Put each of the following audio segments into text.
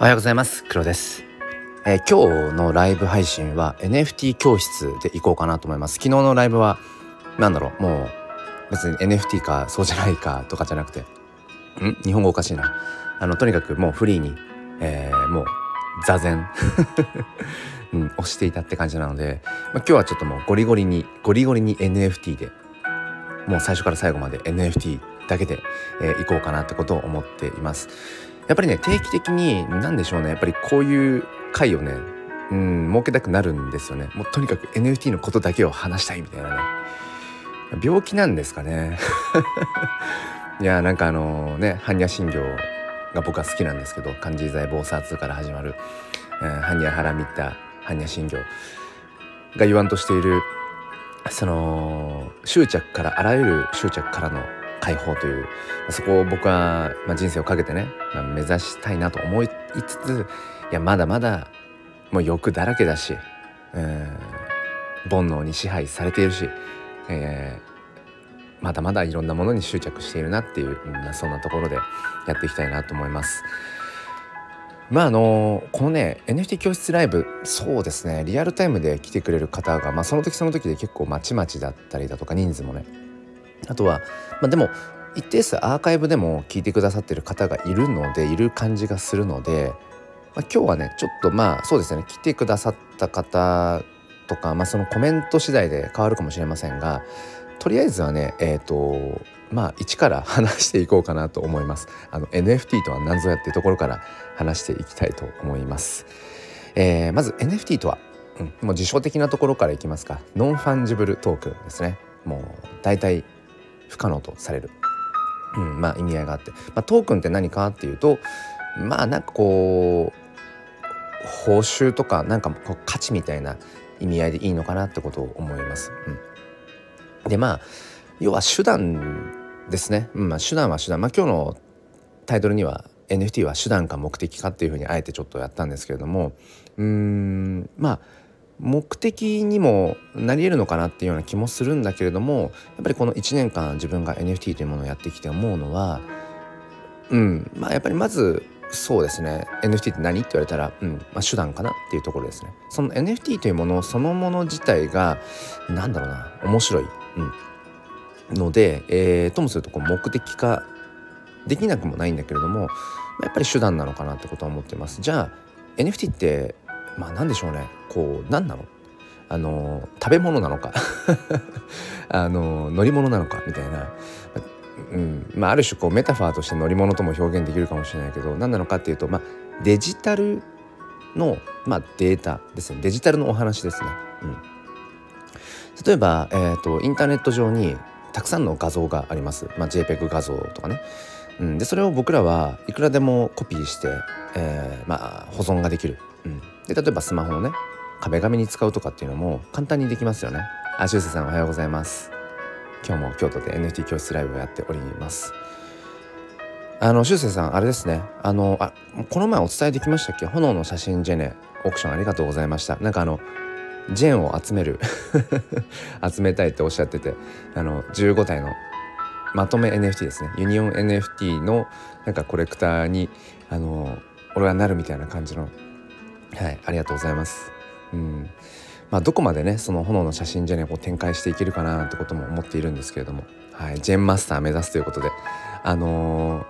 おはようございます。黒です、えー、今日のライブ配信は NFT 教室で行こうかなと思います。昨日のライブは何だろうもう別に NFT かそうじゃないかとかじゃなくてん？日本語おかしいな。あのとにかくもうフリーに、えー、もう座禅。うん、押していたって感じなので、まあ、今日はちょっともうゴリゴリにゴリゴリに NFT でもう最初から最後まで NFT だけで、えー、行こうかなってことを思っています。やっぱりね定期的に何でしょうねやっぱりこういう回をねうん設けたくなるんですよね。もうとにかく NFT のことだけを話したいみたいなね。病気なんですかね。いやなんかあのね般若心経が僕は好きなんですけど漢字財菩薩から始まる「般若ハラミッタ般若心経」が言わんとしているその執着からあらゆる執着からの解放というそこを僕は、まあ、人生をかけてね、まあ、目指したいなと思いつついやまだまだもう欲だらけだし、えー、煩悩に支配されているし、えー、まだまだいろんなものに執着しているなっていう、まあ、そんなところでやっていきたいなと思います。まああのこのね NFT 教室ライブそうですねリアルタイムで来てくれる方が、まあ、その時その時で結構まちまちだったりだとか人数もねあとは、まあ、でも一定数アーカイブでも聞いてくださってる方がいるのでいる感じがするので、まあ、今日はねちょっとまあそうですね。来てくださった方とか、まあ、そのコメント次第で変わるかもしれませんがとりあえずはねえっ、ー、とまあ一から話していこうかなと思います。あの NFT とは何ぞやっていうところから話していきたいと思います、えー、まず NFT とは、うん、もう辞書的なところからいきますか。 Non-Fungible Token ですね。もう大体不可能とされる、うん、まあ意味合いがあって、まあ、トークンって何かっていうとまあなんかこう報酬とかなんかこう価値みたいな意味合いでいいのかなってことを思います。うん、でまあ要は手段ですね、うんまあ、手段は手段、まあ、今日のタイトルには NFT は手段か目的かっていうふうにあえてちょっとやったんですけれどもうんまあ目的にもなり得るのかなっていうような気もするんだけれどもやっぱりこの1年間自分が NFT というものをやってきて思うのはうんまあやっぱりまずそうですね NFT って何って言われたら、うんまあ、手段かなっていうところですね。その NFT というものそのもの自体が何だろうな面白い、うん、ので、えー、ともするとこう目的化できなくもないんだけれどもやっぱり手段なのかなってことは思ってます。じゃあ NFT ってまあ何でしょうね。こう何なの？あの食べ物なのか？あの乗り物なのか？みたいな、うんまあ、ある種こうメタファーとして乗り物とも表現できるかもしれないけど何なのかっていうと、まあ、デジタルの、まあ、データですね。デジタルのお話ですね。うん、例えば、えーと、インターネット上にたくさんの画像があります、まあ、JPEG 画像とかね。うん、でそれを僕らはいくらでもコピーして、えーまあ、保存ができる。うん、で例えばスマホのね壁紙に使うとかっていうのも簡単にできますよね。あしゅうせさんおはようございます。今日も京都で NFT 教室ライブをやっております。あのしゅうせさんあれですね。あのあこの前お伝えできましたっけ？炎の写真ジェネオークションありがとうございました。なんかあのジェンを集める 集めたいっておっしゃっててあの15体のまとめ NFT ですね。ユニオン NFT のなんかコレクターにあの俺はなるみたいな感じのはいありがとうございます。うん。まあ、どこまでねその炎の写真じゃねこう展開していけるかなってことも思っているんですけれども、はい、ジェンマスター目指すということで。あのー、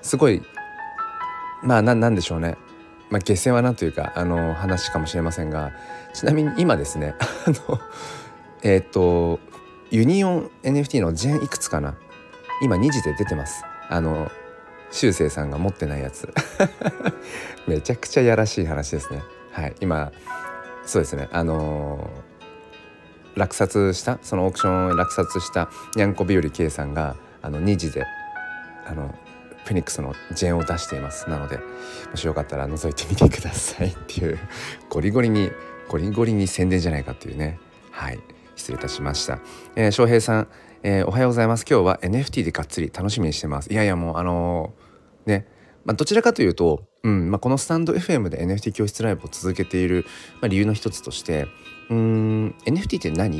すごいまあなんでしょうね。まあ下世話なというか、あのー、話かもしれませんが。ちなみに今ですね あのえっ、とユニオン NFT のジェンいくつかな。今2時で出てます。あの修正さんが持ってないやつ。めちゃくちゃやらしい話ですね。はい。今そうですね。あのー、落札したそのオークション落札したにゃんこ日和 K さんがあの2時であのフェニックスのジェンを出しています。なのでもしよかったら覗いてみてくださいっていうゴリゴリにゴリゴリに宣伝じゃないかっていうね。はい。失礼いたしました、えー、翔平さん、えー、おはようございます。今日は NFT でがっつり楽しみにしてます。いやいやもうあのーね、まあ、どちらかというと、うん。まあ、このスタンド FM で NFT 教室ライブを続けている、まあ、理由の一つとしてうん NFT って何？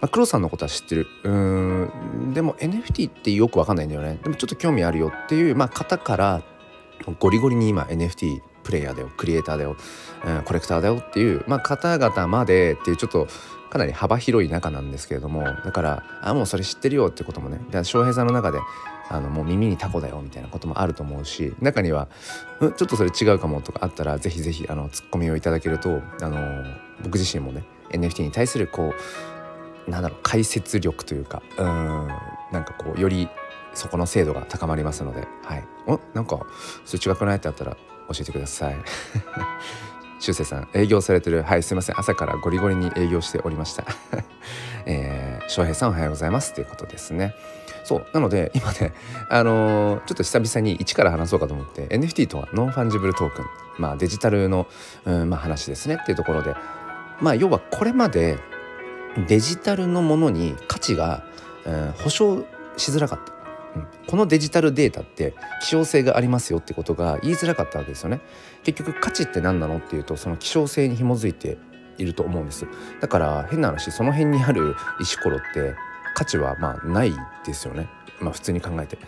まあ、黒さんのことは知ってる。うん。でも NFT ってよくわかんないんだよね。でもちょっと興味あるよっていう、まあ、方からゴリゴリに今 NFT プレイヤーだよ。クリエイターだよ、うん、コレクターだよっていう、まあ、方々までっていうちょっとかなり幅広い中なんですけれども。だからあもうそれ知ってるよってこともね。翔平さんの中であのもう耳にタコだよみたいなこともあると思うし中にはちょっとそれ違うかもとかあったらぜひぜひあのツッコミをいただけるとあの僕自身もね NFT に対するこうなんだろう解説力というかうんなんかこうよりそこの精度が高まりますので、はい、おなんかそれ違くない？ってあったら教えてください。しゅうせいさん営業されてるはいすいません。朝からゴリゴリに営業しておりました。えー、翔平さんおはようございます。ということですね。そう。なので今ねあのー、ちょっと久々に一から話そうかと思って NFT とは Non-Fungible Token まあデジタルの、うんまあ、話ですねっていうところで。まあ要はこれまでデジタルのものに価値が、うん、保証しづらかった。うん、このデジタルデータって希少性がありますよってことが言いづらかったわけですよね。結局価値って何なのっていうとその希少性に紐づいていると思うんです。だから変な話その辺にある石ころって価値はまあないですよね。まあ普通に考えて。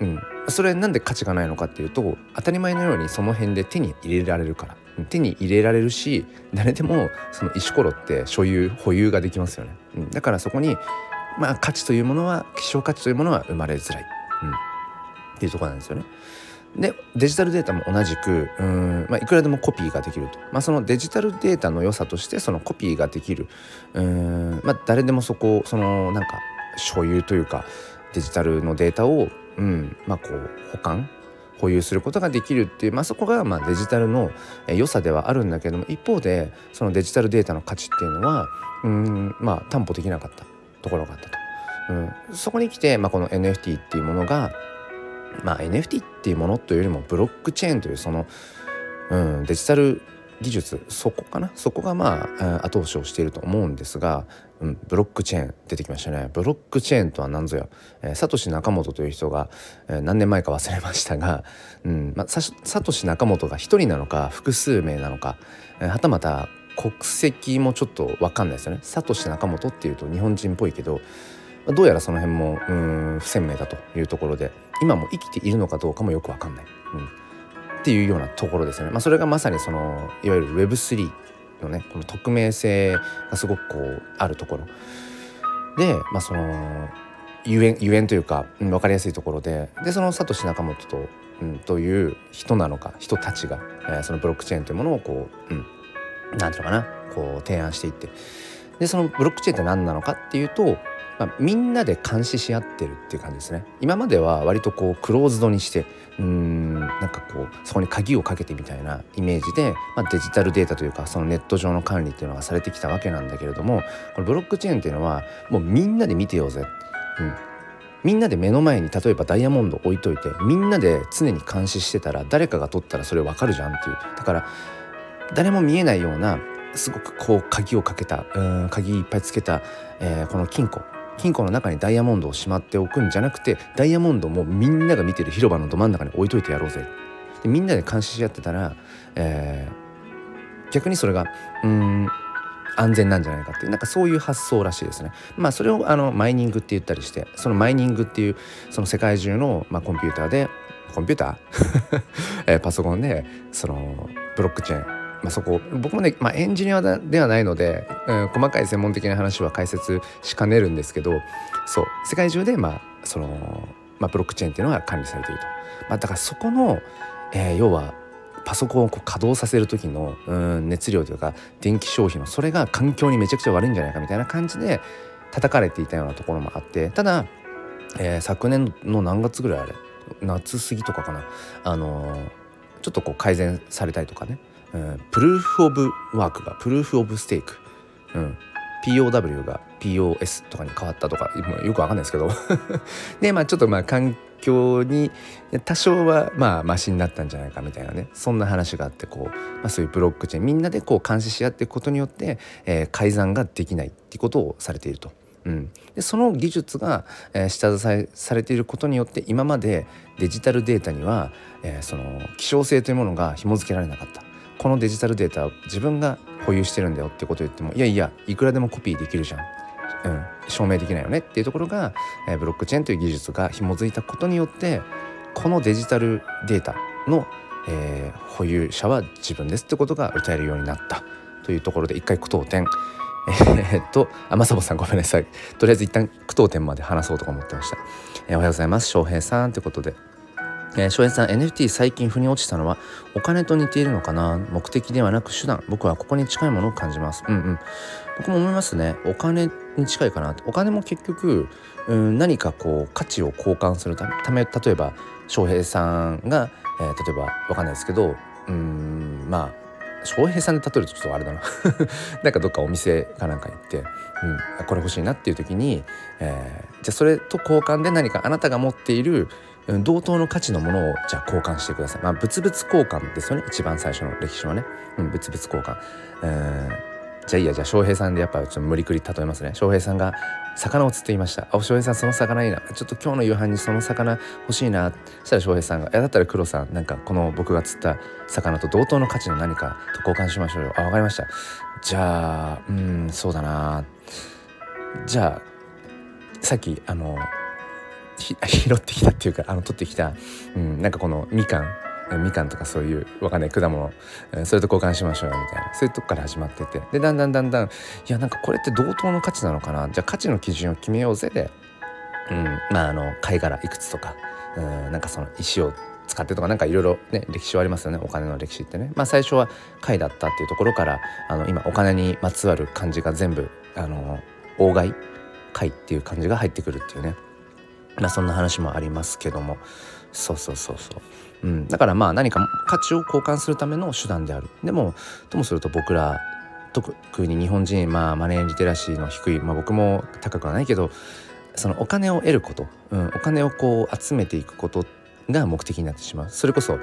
うん、それなんで価値がないのかっていうと当たり前のようにその辺で手に入れられるから。手に入れられるし誰でもその石ころって所有保有ができますよね、うん、だからそこにまあ価値というものは希少価値というものは生まれづらい、うん、っていうとこなんですよね。でデジタルデータも同じくうん、まあ、いくらでもコピーができると、まあ、そのデジタルデータの良さとしてそのコピーができるうん、まあ、誰でもそこそのなんか所有というかデジタルのデータを、うんまあ、こう保管保有することができるっていう、まあ、そこがまあデジタルの良さではあるんだけども一方でそのデジタルデータの価値っていうのはうんまあ担保できなかったところがあったと。うん、そこに来て、まあ、この NFT っていうものが、まあ、NFT っていうものというよりもブロックチェーンというその、うん、デジタル技術そこかな？そこがまあ後押しをしていると思うんですが、うん、ブロックチェーン出てきましたね。ブロックチェーンとは何ぞや、えー、サトシ仲本という人が、えー、何年前か忘れましたが、うんまあ、サトシ仲本が一人なのか複数名なのか、えー、はたまた国籍もちょっと分かんないですよね。サトシ仲本っていうと日本人っぽいけどどうやらその辺もうん不鮮明だというところで今も生きているのかどうかもよく分かんない、うん、っていうようなところですよね。まあ、それがまさにそのいわゆる Web3 のねこの匿名性がすごくこうあるところ。で、まあ、そのゆえんゆえんというか、うん、分かりやすいところで。でそのサトシ仲本と,、うん、という人なのか人たちが、えー、そのブロックチェーンというものをこう、うん、ていうのかなこう提案していって。でそのブロックチェーンって何なのかっていうと、まあ、みんなで監視し合ってるっていう感じですね。今までは割とこうクローズドにしてうんなんかこうそこに鍵をかけてみたいなイメージで、まあ、デジタルデータというかそのネット上の管理っていうのがされてきたわけなんだけれどもこのブロックチェーンっていうのはもうみんなで見てようぜ、うん、みんなで目の前に例えばダイヤモンド置いといてみんなで常に監視してたら誰かが取ったらそれ分かるじゃんっていう。だから誰も見えないようなすごくこう鍵をかけたうん鍵いっぱいつけた、えー、この金庫。金庫の中にダイヤモンドをしまっておくんじゃなくてダイヤモンドもみんなが見てる広場のど真ん中に置いといてやろうぜ。でみんなで監視し合ってたら、えー、逆にそれがうん安全なんじゃないかっていうなんかそういう発想らしいですね。まあそれをあのマイニングって言ったりしてそのマイニングっていうその世界中の、まあ、コンピューターでコンピューター、えー、パソコンでそのブロックチェーン。まあ、そこ僕もね、まあ、エンジニアではないので、うん、細かい専門的な話は解説しかねるんですけどそう世界中で、まあそのまあ、ブロックチェーンっていうのが管理されていると。まあ、だからそこの、えー、要はパソコンをこう稼働させる時のうん熱量というか電気消費のそれが環境にめちゃくちゃ悪いんじゃないかみたいな感じで叩かれていたようなところもあってただ、えー、昨年の何月ぐらいあれ夏過ぎとかかなあのー、ちょっとこう改善されたりとかねうん、プルーフ・オブ・ワークがプルーフ・オブ・ステーク、うん、POW が POS とかに変わったとかよくわかんないですけど。でまあちょっとまあ環境に多少はまあマシになったんじゃないかみたいなね。そんな話があってこう、まあ、そういうブロックチェーンみんなでこう監視し合っていくことによって、えー、改ざんができないっていうことをされていると。うん、でその技術が、えー、下支えされていることによって今までデジタルデータには、えー、その希少性というものが紐付けられなかった。このデジタルデータ自分が保有してるんだよってことを言ってもいやいやいくらでもコピーできるじゃん、うん、証明できないよねっていうところが、えー、ブロックチェーンという技術が紐づいたことによってこのデジタルデータの、えー、保有者は自分ですってことが歌えるようになったというところで一回句読点え、っと、あ、まさぼさんごめんなさい。とりあえず一旦句読点まで話そうとか思ってました。えー、おはようございます。翔平さんということで。えー、翔平さん NFT 最近腑に落ちたのはお金と似ているのかな？目的ではなく手段。僕はここに近いものを感じます。うんうん。僕も思いますね。お金に近いかなお金も結局、うん、何かこう価値を交換するため例えば翔平さんが、えー、例えばわかんないですけどうんまあ翔平さんで例えるとちょっとあれだな。なんかどっかお店かなんか行って、うん、これ欲しいなっていう時に、えー、じゃあそれと交換で何かあなたが持っている同等の価値のものをじゃあ交換してください。まあ物々交換ですよね。一番最初の歴史はね、うん、物々交換。えーじゃあいいやじゃあ翔平さんでやっぱちょっと無理くり例えますね。翔平さんが魚を釣っていました。あ翔平さんその魚いいな。ちょっと今日の夕飯にその魚欲しいな。そしたら翔平さんが「えだったら黒さんなんかこの僕が釣った魚と同等の価値の何かと交換しましょうよ。あわかりました。じゃあうんそうだな。じゃあさっきあの 拾ってきたっていうかあの取ってきた、うん、なんかこのみかんみかんとかそういうわかんない果物それと交換しましょうよみたいな。そういうとこから始まってて。でだんだんだんだんいやなんかこれって同等の価値なのかな？じゃあ価値の基準を決めようぜで、うん、まああの貝殻いくつとか、うん、なんかその石を使ってとかなんかいろいろね歴史はありますよね。お金の歴史ってね。まあ最初は貝だったっていうところからあの今お金にまつわる漢字が全部あの大貝貝っていう漢字が入ってくるっていうね。まあそんな話もありますけども。そうそうそうそう。うん、だからまあ何か価値を交換するための手段である。でもともすると僕ら特に日本人、まあ、マネーリテラシーの低い、まあ、僕も高くはないけどそのお金を得ること、うん、お金をこう集めていくことが目的になってしまう。それこそ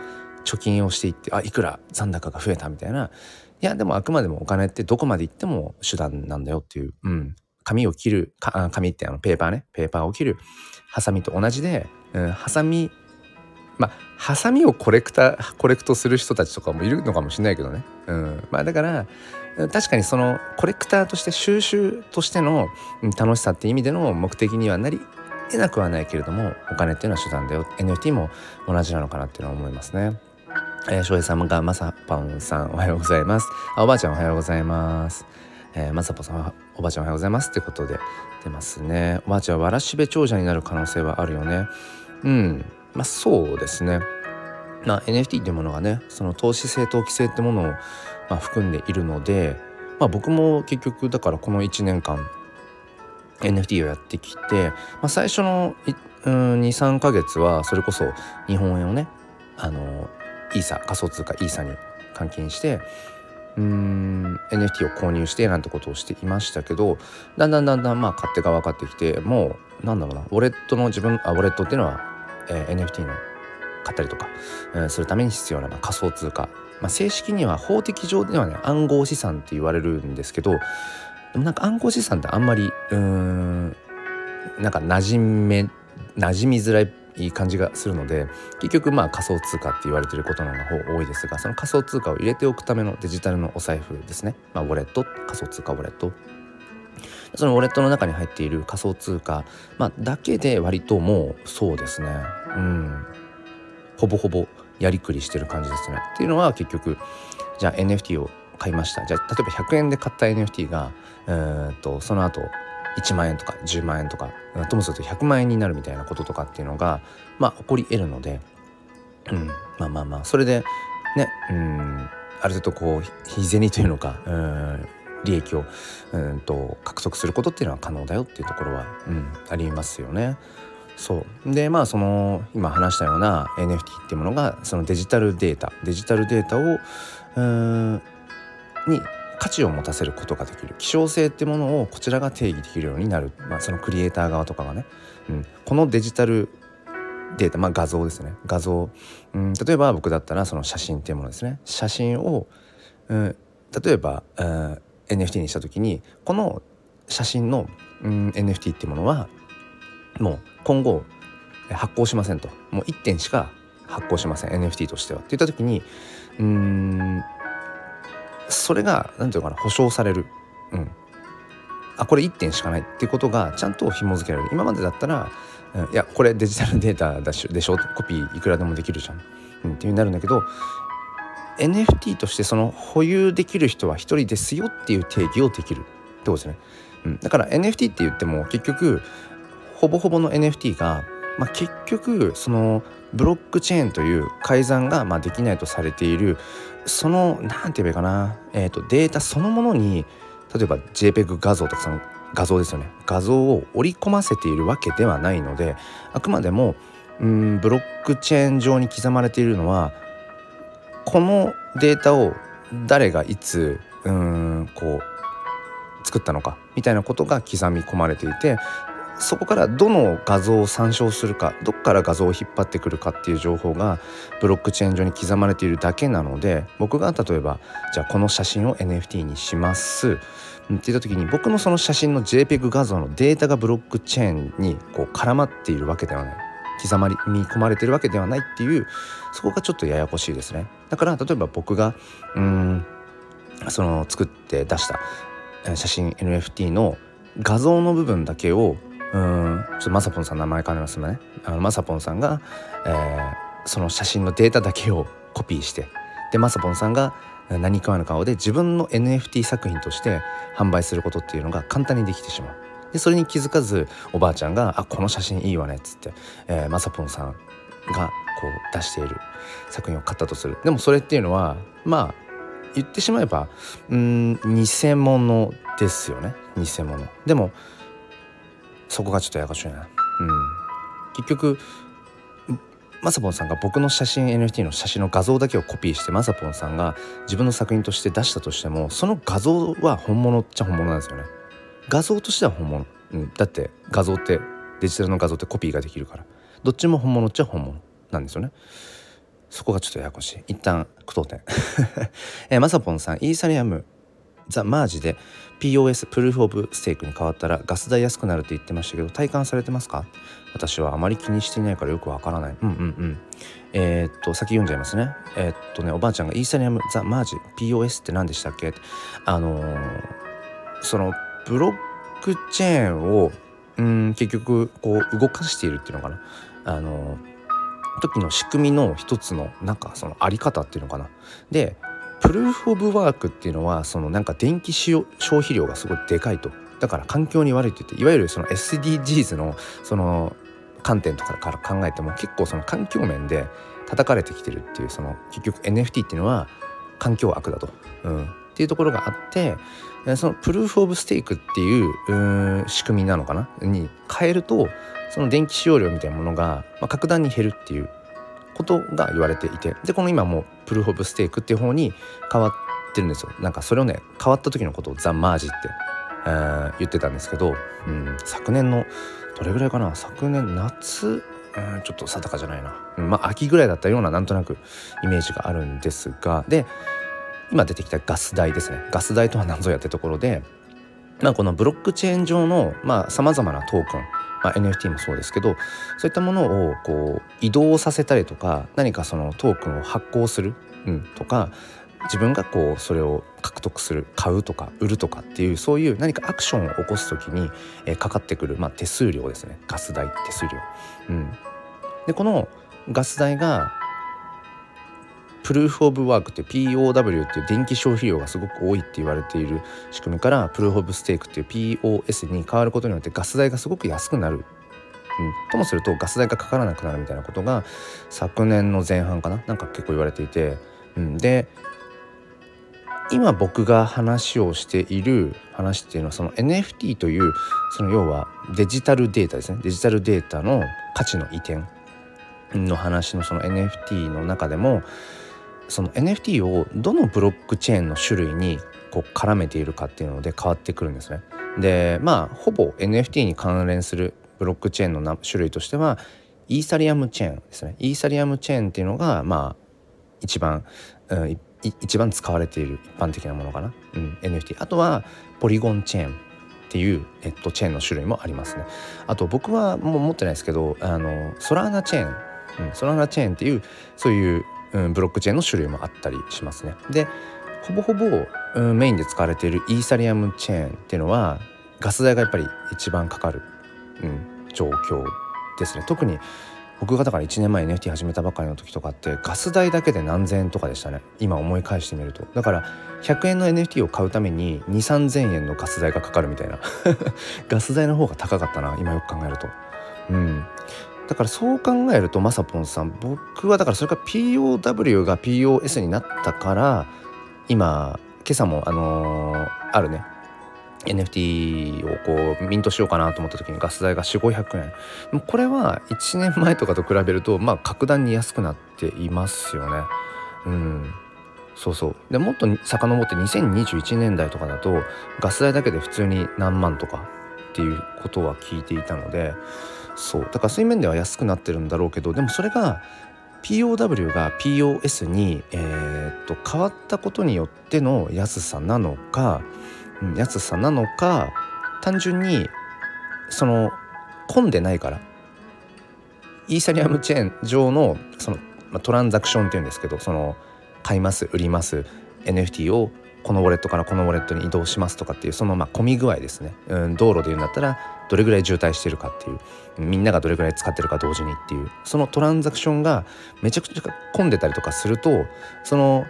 貯金をしていってあいくら残高が増えたみたいな。いやでもあくまでもお金ってどこまで行っても手段なんだよっていう、うん、紙を切る紙ってあのペーパーねペーパーを切るハサミと同じで、うん、ハサミまあハサミをコレクタコレクトする人たちとかもいるのかもしれないけどね、うんまあ、だから確かにそのコレクターとして収集としての楽しさって意味での目的にはなり得なくはないけれどもお金っていうのは手段だよ NFT も同じなのかなっていうのは思いますね。えー、翔平さんがまさぱんさんおはようございます。あおばあちゃんおはようございます。えー、まさぽさんおばあちゃんおはようございますってことで出ますね。おばあちゃんわらしべ長者になる可能性はあるよね。うん。まあそうですね。まあ、NFT っていうものがねその投資性投機性ってものを、まあ、含んでいるので、まあ、僕も結局だからこの1年間 NFT をやってきて、まあ、最初の23ヶ月はそれこそ日本円をねあのイーサ仮想通貨イーサに換金してうん NFT を購入してなんてことをしていましたけどだんだんだんだんまあ勝手が分かってきてもうなんだろうなウォレットの自分あウォレットっていうのはえー、NFT の買ったりとか、えー、するために必要な、まあ、仮想通貨、まあ、正式には法的上ではね暗号資産って言われるんですけどでもなんか暗号資産ってあんまりうんなんか馴染め馴染みづらいい感じがするので結局まあ仮想通貨って言われてることの方多いですがその仮想通貨を入れておくためのデジタルのお財布ですね、まあ、ウォレット仮想通貨ウォレット。そのウォレットの中に入っている仮想通貨、まあ、だけで割ともうそうですね。うん。ほぼほぼやりくりしてる感じですね。っていうのは結局じゃあ NFT を買いました。じゃあ例えば100円で買った NFT がうんとその後1万円とか10万円とかともすると100万円になるみたいなこととかっていうのがまあ起こり得るので、うん、まあまあまあそれでねうんある程度こう日銭というのかうん利益をうんと獲得することっていうのは可能だよっていうところは、うん、ありますよね。そうでまあその今話したような NFT っていうものがそのデジタルデータデジタルデータをうんに価値を持たせることができる。希少性ってものをこちらが定義できるようになる、まあ、そのクリエイター側とかがね、うん、このデジタルデータ、まあ、画像ですね。画像、うん、例えば僕だったらその写真っていうものですね。写真を、うん、例えば、うん、NFT にした時にこの写真の、うん、NFT っていうものはもう今後発行しませんと。もう1点しか発行しません。NFT としては。って言った時にうんそれが何て言うのかな保証される、うん、あこれ1点しかないっていうことがちゃんと紐付けられる。今までだったら、うん、いやこれデジタルデータだしでしょ？コピーいくらでもできるじゃん、うん、っていうになるんだけど NFT としてその保有できる人は1人ですよっていう定義をできるってことですね、うん、だから NFT って言っても結局ほぼほぼの NFT が、まあ、結局そのブロックチェーンという改ざんがまできないとされているその何て言えばいいかな、えーと、データそのものに例えば JPEG 画像とかその画像ですよね画像を織り込ませているわけではないのであくまでもうんブロックチェーン上に刻まれているのはこのデータを誰がいつうんこう作ったのかみたいなことが刻み込まれていてそこからどの画像を参照するかどっから画像を引っ張ってくるかっていう情報がブロックチェーン上に刻まれているだけなので僕が例えばじゃあこの写真を NFT にしますって言った時に僕のその写真の JPEG 画像のデータがブロックチェーンにこう絡まっているわけではない。刻まり込まれてるわけではないっていうそこがちょっとややこしいですね。だから例えば僕がうんその作って出した写真 NFT の画像の部分だけをうん。ちょっとまさぽんさん名前変わりますね。あのまさぽんさんが、えー、その写真のデータだけをコピーしてでまさぽんさんが何かの顔で自分の NFT 作品として販売することっていうのが簡単にできてしまう。でそれに気づかずおばあちゃんが「あこの写真いいわね」っつって、えー、まさぽんさんがこう出している作品を買ったとする。でもそれっていうのはまあ言ってしまえばうん偽物ですよね。偽物。でもそこがちょっとややこしいな。うん、結局まさぽんさんが僕の写真 NFT の写真の画像だけをコピーしてまさぽんさんが自分の作品として出したとしてもその画像は本物っちゃ本物なんですよね。画像としては本物、うん、だって画像ってデジタルの画像ってコピーができるからどっちも本物っちゃ本物なんですよね。そこがちょっとややこしい。一旦句読点。えー、まさぽんさん、イーサリアムザ・マージで POS プルーフ・オブ・ステークに変わったらガス代安くなるって言ってましたけど体感されてますか？私はあまり気にしていないからよくわからない。うんうんうん。えー、っと先読んじゃいますね。えー、っとねおばあちゃんがイーサリアム・ザ・マージ POS って何でしたっけ？あのー、そのブロックチェーンをうん結局こう動かしているっていうのかな。あの時の仕組みの一つのなんかそのあり方っていうのかな。でプルーフ・オブ・ワークっていうのはそのなんか電気消費量がすごいでかいと。だから環境に悪いって言っていわゆるその SDGs のその観点とかから考えても結構その環境面で叩かれてきてるっていうその結局 NFT っていうのは環境悪だと、うん、っていうところがあってそのプルーフ・オブ・ステークっていう仕組みなのかな？に変えるとその電気使用量みたいなものが、まあ、格段に減るっていうことが言われていてでこの今もプルーフ・オブ・ステークっていう方に変わってるんですよ。なんかそれをね変わった時のことをザ・マージって、えー、言ってたんですけど、うん、昨年のどれぐらいかな？昨年夏うん、ちょっと定かじゃないな、うん、まあ秋ぐらいだったようななんとなくイメージがあるんですがで今出てきたガス代ですね。ガス代とは何ぞやってところで、まあ、このブロックチェーン上のさまざ、まなトークンまあ、NFT もそうですけどそういったものをこう移動させたりとか何かそのトークンを発行する、うん、とか自分がこうそれを獲得する買うとか売るとかっていうそういう何かアクションを起こす時に、えー、かかってくる、まあ、手数料ですねガス代手数料。うん、でこのガス代がプルーフ・オブ・ワークって POW っていう電気消費量がすごく多いって言われている仕組みからプルーフ・オブ・ステークっていう POS に変わることによってガス代がすごく安くなる、ともするとガス代がかからなくなるみたいなことが昨年の前半かな？なんか結構言われていて、うん、で今僕が話をしている話っていうのはその NFT というその要はデジタルデータですね。デジタルデータの価値の移転の話のその NFT の中でもその NFT をどのブロックチェーンの種類にこう絡めているかっていうので変わってくるんですね。でまあほぼ NFT に関連するブロックチェーンの種類としてはイーサリアムチェーンですね。イーサリアムチェーンっていうのがまあ一番、うん、一番使われている一般的なものかな、うん、NFT あとはポリゴンチェーンっていう、えっと、チェーンの種類もありますねあと僕はもう持ってないですけどあのソラーナチェーン、うん、ソラーナチェーンっていうそういううん、ブロックチェーンの種類もあったりしますね。でほぼほぼ、うん、メインで使われているイーサリアムチェーンっていうのはガス代がやっぱり一番かかる、うん、状況ですね。特に僕がだから1年前 NFT 始めたばかりの時とかってガス代だけで何千円とかでしたね。今思い返してみると。だから100円の NFT を買うために2 3 0 0 0円のガス代がかかるみたいな。ガス代の方が高かったな今よく考えると。うん。だからそう考えるとまさぽんさん僕はだからそれから POW が POS になったから今今朝もあのー、あるね NFT をこうミントしようかなと思った時にガス代が4500円。これは1年前とかと比べるとまあ格段に安くなっていますよね。うん。そうそう。でもっと遡って2021年代とかだとガス代だけで普通に何万とか。っていうことは聞いていたのでそう。だからそういう面では安くなってるんだろうけどでもそれが POW が POS に、えー、っと変わったことによっての安さなのか安さなのか単純にその混んでないからイーサリアムチェーン上のその、ま、トランザクションっていうんですけどその買います売ります NFT をこのウォレットからこのウォレットに移動しますとかっていうそのまあ混み具合ですね、うん、道路で言うんだったらどれぐらい渋滞してるかっていうみんながどれぐらい使ってるか同時にっていうそのトランザクションがめちゃくちゃ混んでたりとかするとその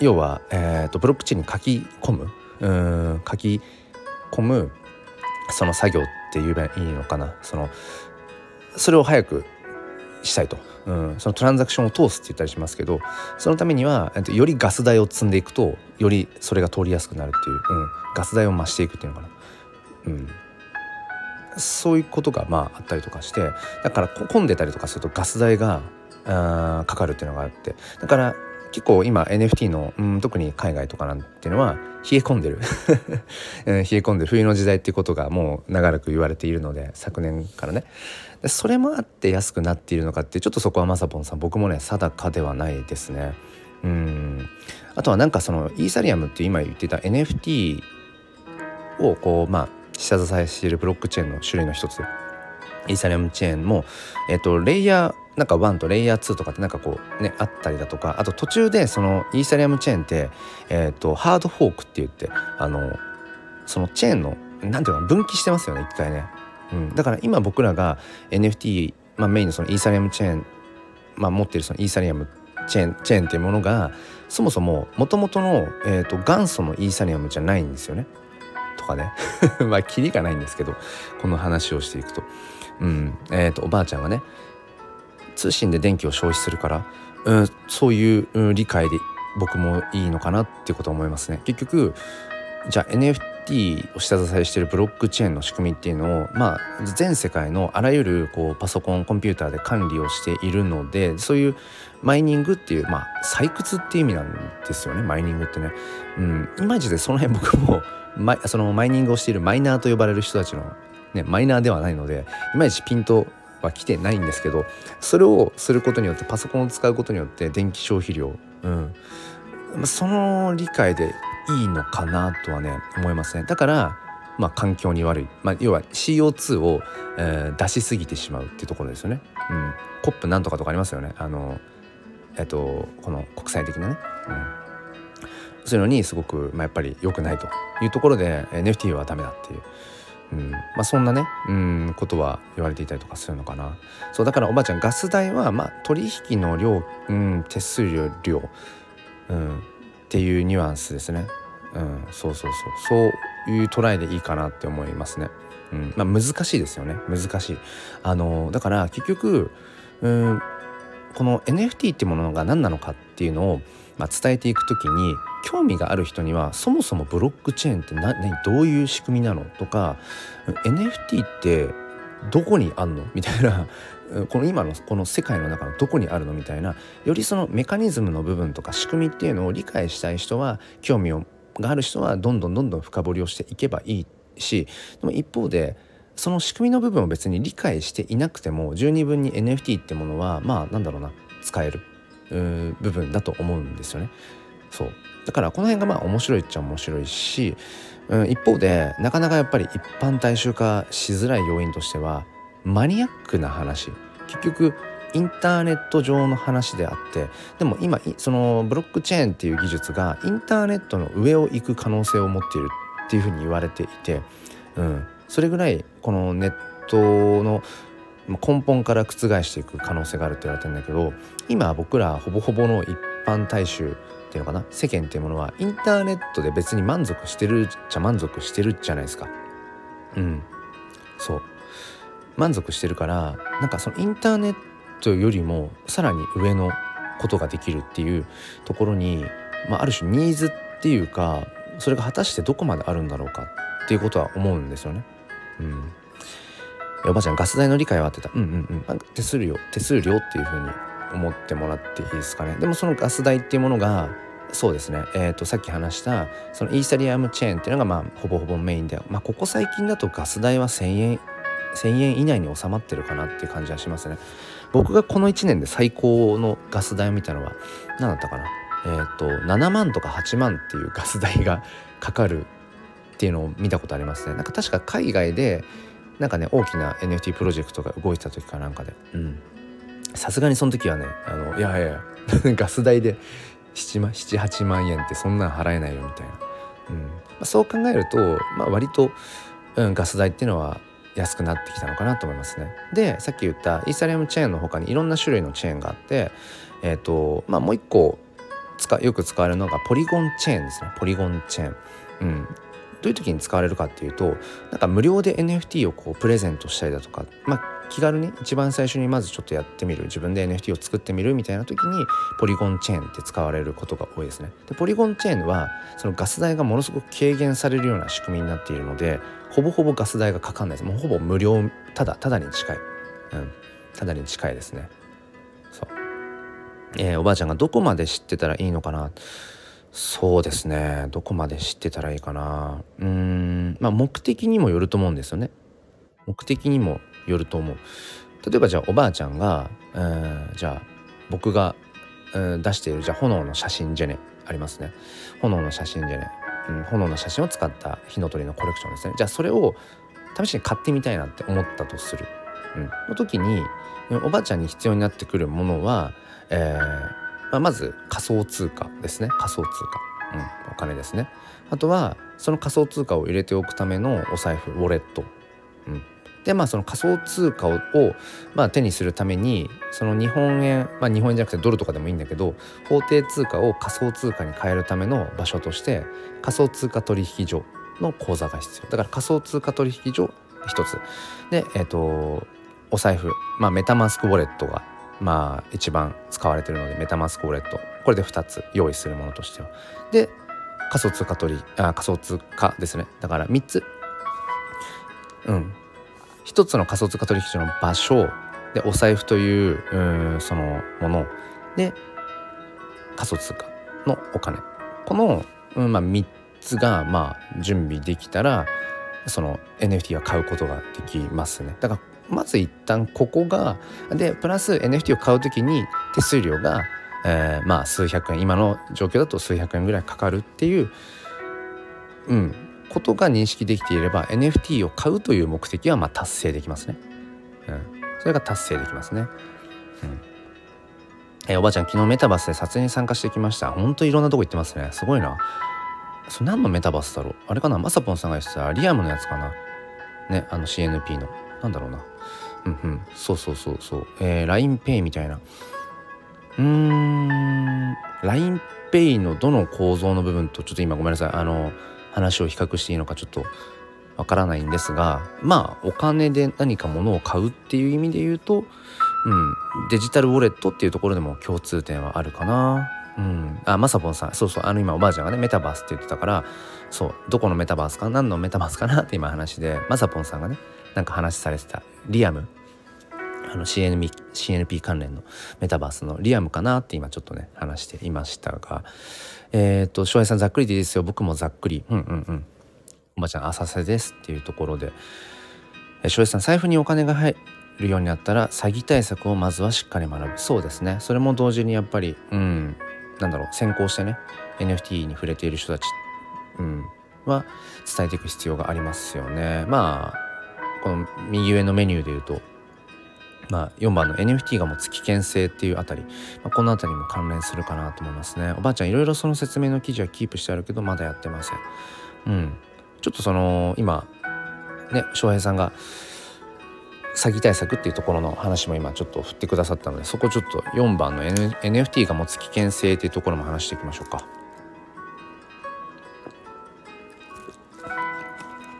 要は、えーと、ブロックチェーンに書き込むうん書き込むその作業って言えばいいのかな。そのそれを早くしたいと、うん、そのトランザクションを通すって言ったりしますけどそのためにはよりガス代を積んでいくとよりそれが通りやすくなるっていう、うん、ガス代を増していくっていうのかな、うん、そういうことがまああったりとかしてだから混んでたりとかするとガス代があかかるっていうのがあって。だから結構今 NFT の、うん、特に海外とかなんていうのは冷え込んでる。冷え込んでる。冬の時代っていうことがもう長らく言われているので昨年からね。でそれもあって安くなっているのかってちょっとそこはまさぽんさん僕もね定かではないですね。うん。あとはなんかそのイーサリアムって今言ってた NFT をこうまあ下支えしているブロックチェーンの種類の一つイーサリアムチェーンも、えっと、レイヤーなんか1とレイヤー2とかってなんかこうねあったりだとかあと途中でそのイーサリアムチェーンって、えーと、ハードフォークって言ってあのそのチェーンのなんていうの分岐してますよね一回ね、うん、だから今僕らが NFT、まあ、メインのそのイーサリアムチェーン、まあ、持ってるそのイーサリアムチェーンチェーンっていうものがそもそももともとの、えーと、元祖のイーサリアムじゃないんですよねとかね まあキリがないんですけどこの話をしていくと。うんえーとおばあちゃんがね通信で電気を消費するから、うん、そういう、うん、理解で僕もいいのかなっていうことを思いますね。結局じゃあ NFT T を下支えしているブロックチェーンの仕組みっていうのを、まあ、全世界のあらゆるこうパソコンコンピューターで管理をしているのでそういうマイニングっていう、まあ、採掘っていう意味なんですよね。マイニングってね。うん、いまいちでその辺僕も マイそのマイニングをしているマイナーと呼ばれる人たちの、ね、マイナーではないのでいまいちピンとは来てないんですけどそれをすることによってパソコンを使うことによって電気消費量、うん、その理解でいいのかなとはね思いますねだからまあ環境に悪い、まあ、要は CO2 を、えー、出しすぎてしまうっていうところですよね、うん、コップなんとかとかありますよね。あのえっとこの国際的なね、うん、そういうのにすごく、まあ、やっぱり良くないというところで NFT はダメだっていう。うん。まあ、そんなね、うん、ことは言われていたりとかするのかな。そうだからおばあちゃんガス代は、まあ、取引の量、うん、手数料量、うん、っていうニュアンスですね、うん、そうそうそう。そういうトライでいいかなって思いますね、うん。まあ、難しいですよね。難しい。あのだから結局、うん、この NFT っていうものが何なのかっていうのを、まあ、伝えていく時に興味がある人にはそもそもブロックチェーンって何どういう仕組みなのとか NFT ってどこにあんのみたいなこの今のこの世界の中のどこにあるのみたいなよりそのメカニズムの部分とか仕組みっていうのを理解したい人は興味をがある人はどんどんどんどん深掘りをしていけばいいしでも一方でその仕組みの部分を別に理解していなくても十二分に NFT ってものはまあなんだろうな使える部分だと思うんですよね。そうだからこの辺がまあ面白いっちゃ面白いし、うん、一方でなかなかやっぱり一般大衆化しづらい要因としてはマニアックな話。結局インターネット上の話であってでも今そのブロックチェーンっていう技術がインターネットの上を行く可能性を持っているっていうふうに言われていてうん、それぐらいこのネットの根本から覆していく可能性があるって言われてるんだけど今僕らほぼほぼの一般大衆っていうのかな？世間っていうものはインターネットで別に満足してるっちゃ満足してるじゃないですか。うん。そう。満足してるからなんかそのインターネットよりもさらに上のことができるっていうところに、まあ、ある種ニーズっていうかそれが果たしてどこまであるんだろうかっていうことは思うんですよね。うん、おばあちゃんガス代の理解はあってた。うんうんうん。手数料手数料っていうふうに思ってもらっていいですかね。でもそのガス代っていうものがそうですね、えーと、さっき話したそのイーサリアムチェーンっていうのがまあほぼほぼメインで、まあ、ここ最近だとガス代は1,000円1,000円以内に収まってるかなっていう感じはしますね。僕がこの1年で最高のガス代を見たのは何だったかな？えっ、ー、と7万とか8万っていうガス代がかかるっていうのを見たことありますね。なんか確か海外でなんかね大きな NFT プロジェクトが動いてた時かなんかで。うん。さすがにその時はねあのいやいやいや ガス代で78万円ってそんなん払えないよみたいな、うん。まあ、そう考えると、まあ、割と、うん、ガス代っていうのは安くなってきたのかなと思いますね。でさっき言ったイーサリアムチェーンの他にいろんな種類のチェーンがあってえっ、ー、とまあもう一個使よく使われるのがポリゴンチェーンですねポリゴンチェーン。うん、どういう時に使われるかっていうとなんか無料で NFT をこうプレゼントしたりだとか、まあ、気軽に一番最初にまずちょっとやってみる。自分で NFT を作ってみるみたいな時にポリゴンチェーンって使われることが多いですね。でポリゴンチェーンはそのガス代がものすごく軽減されるような仕組みになっているのでほぼほぼガス代がかかんないです。もうほぼ無料ただただに近い、うん、ただに近いですね。そう。えー、おばあちゃんがどこまで知ってたらいいのかな。そうですね。どこまで知ってたらいいかな。うん。まあ目的にもよると思うんですよね。目的にもよると思う。例えばじゃあおばあちゃんが、えー、じゃあ僕が、えー、出しているじゃあ炎の写真ジェネありますね。炎の写真ジェネ、うん、炎の写真を使った火の鳥のコレクションですね。じゃあそれを試しに買ってみたいなって思ったとする、うん、の時におばあちゃんに必要になってくるものは、えーまあ、まず仮想通貨ですね。仮想通貨、うん、お金ですね。あとはその仮想通貨を入れておくためのお財布ウォレット、でまあその仮想通貨をまあ、手にするためにその日本円まあ日本円じゃなくてドルとかでもいいんだけど法定通貨を仮想通貨に変えるための場所として仮想通貨取引所の口座が必要。だから仮想通貨取引所一つ。でえっ、ー、とお財布まあメタマスクウォレットがまあ一番使われてるのでメタマスクウォレットこれで2つ用意するものとしては。で仮想通貨取りあ仮想通貨ですね。だから3つ。うん。1つの仮想通貨取引所の場所でお財布というそのもので仮想通貨のお金。この、うんまあ、3つがまあ準備できたらその NFT は買うことができますね。だからまず一旦ここがでプラス NFT を買う時に手数料が、えー、まあ数百円。今の状況だと数百円ぐらいかかるっていう、うん、ことが認識できていれば NFT を買うという目的はま達成できますね。うん、それが達成できますね。うんえー、おばあちゃん昨日メタバースで撮影に参加してきました。ほんといろんなとこ行ってますね。すごいな。それ何のメタバースだろう？あれかな？まさぽんさんが言ってたリアムのやつかな？ね、あの CNP の。なんだろうな。うんうん。そうそうそうそう。えー、LINEPay みたいな。うーん。LINEPay のどの構造の部分とちょっと今ごめんなさい。あの、話を比較していいのかちょっとわからないんですが、まあ、お金で何か物を買うっていう意味で言うと、うん、デジタルウォレットっていうところでも共通点はあるかな。うん、あまさぽんさん。そうそう。あの今おばあちゃんがねメタバースって言ってたからそう。どこのメタバースか？何のメタバースかなって今話でまさぽんさんがねなんか話されてたリアム。あの CNP, CNP 関連のメタバースのリアムかなって今ちょっとね話していましたがえっ、ー、と翔平さんざっくりでいいですよ。僕もざっくり。うんうんうん。おばちゃん浅瀬ですっていうところで。翔平さん財布にお金が入るようになったら詐欺対策をまずはしっかり学ぶ。そうですね。それも同時にやっぱりうんなんだろう先行してね NFT に触れている人たち、うん、は伝えていく必要がありますよね。まあこの右上のメニューで言うと、まあ、4番の NFT が持つ危険性っていうあたり、まあ、このあたりも関連するかなと思いますねおばあちゃんいろいろその説明の記事はキープしてあるけどまだやってませんうんちょっとその今ね翔平さんが詐欺対策っていうところの話も今ちょっと振ってくださったのでそこちょっと4番の、N、NFT が持つ危険性っていうところも話していきましょうか。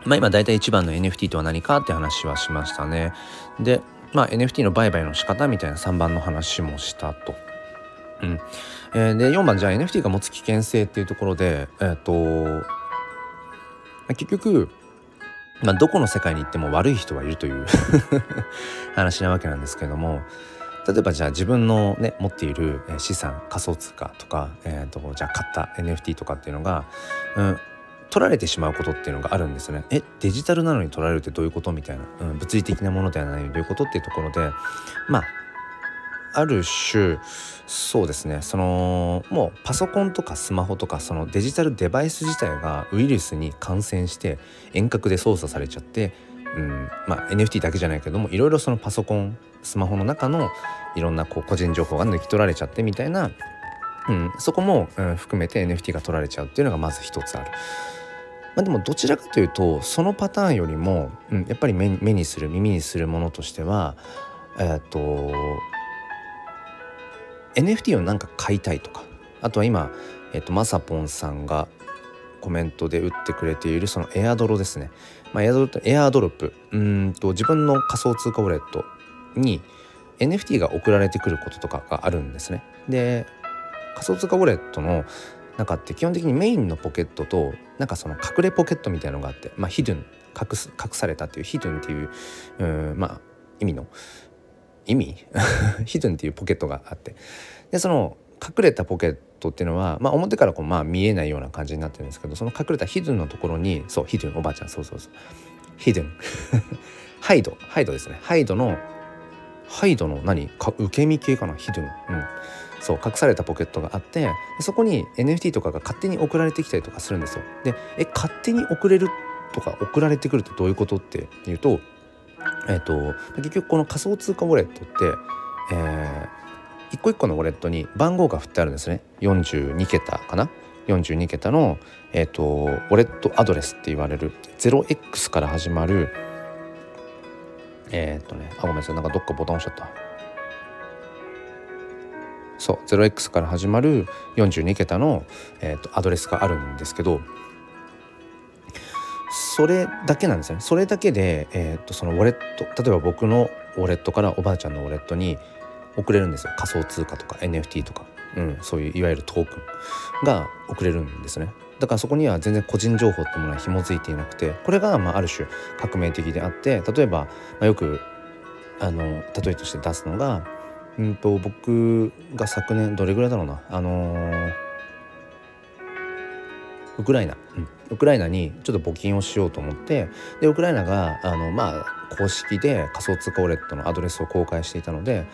まあ今大体1番の NFT とは何かって話はしましたね。で、まあ NFT の売買の仕方みたいな3番の話もしたと。うん。えー、で4番じゃあ NFT が持つ危険性っていうところで、え、ー、と結局まあ、どこの世界に行っても悪い人はいるという 話なわけなんですけども例えばじゃあ自分のね持っている資産仮想通貨とか、えーと、じゃあ買った NFT とかっていうのが、うん、取られてしまうことっていうのがあるんですね。えデジタルなのに取られるってどういうことみたいな、うん、物理的なものではないどういうことっていうところでまあある種そうですねそのもうパソコンとかスマホとかそのデジタルデバイス自体がウイルスに感染して遠隔で操作されちゃって、うんまあ、NFT だけじゃないけどもいろいろそのパソコンスマホの中のいろんなこう個人情報が抜き取られちゃってみたいな、うん、そこも、うん、含めて NFT が取られちゃうっていうのがまず一つある。まあ、でもどちらかというとそのパターンよりも、うん、やっぱり目にする耳にするものとしてはえっ、と NFT をなんか買いたいとかあとは今、えっと、まさぽんさんがコメントで打ってくれているそのエアドロですね、まあ、エアドロエアドロップ。うんと自分の仮想通貨ウォレットに NFT が送られてくることとかがあるんですね。で仮想通貨ウォレットの中って基本的にメインのポケットとなんかその隠れポケットみたいのがあってまあヒドゥン隠す隠されたっていうヒドゥンっていううんまあ意味の意味？ヒドゥンっていうポケットがあって。でその隠れたポケットっていうのは、まあ、表からこう、まあ、見えないような感じになってるんですけどその隠れたヒドゥンのところにそうヒドゥンおばあちゃんそうそうそう。ヒドゥンハイドハイドですね。ハイドのハイドの何？か受け身系かな？ヒドゥンうん。そう隠されたポケットがあってそこに NFT とかが勝手に送られてきたりとかするんですよ。でえ勝手に送れるとか送られてくるってどういうことっていうとえっ、ー、と結局この仮想通貨ウォレットって、えー、一個一個のウォレットに番号が振ってあるんですね。42桁かな？42桁の、えーと、ウォレットアドレスって言われる 0x から始まるえっ、とねあごめんなさい。なんかどっかボタン押しちゃった。そう 0x から始まる42桁の、えーとアドレスがあるんですけどそれだけなんですよね。それだけで、えー、っとそのウォレット例えば僕のウォレットからおばあちゃんのウォレットに送れるんですよ。仮想通貨とか NFT とか、うん、そういういわゆるトークンが送れるんですね。だからそこには全然個人情報ってものは紐づいていなくてこれがまあある種革命的であって例えば、まあ、よくあの例えとして出すのが、うんと、僕が昨年どれぐらいだろうな。あのー、ウクライナ、うん、ウクライナにちょっと募金をしようと思ってでウクライナがあのまあ公式で仮想通貨ウォレットのアドレスを公開していたので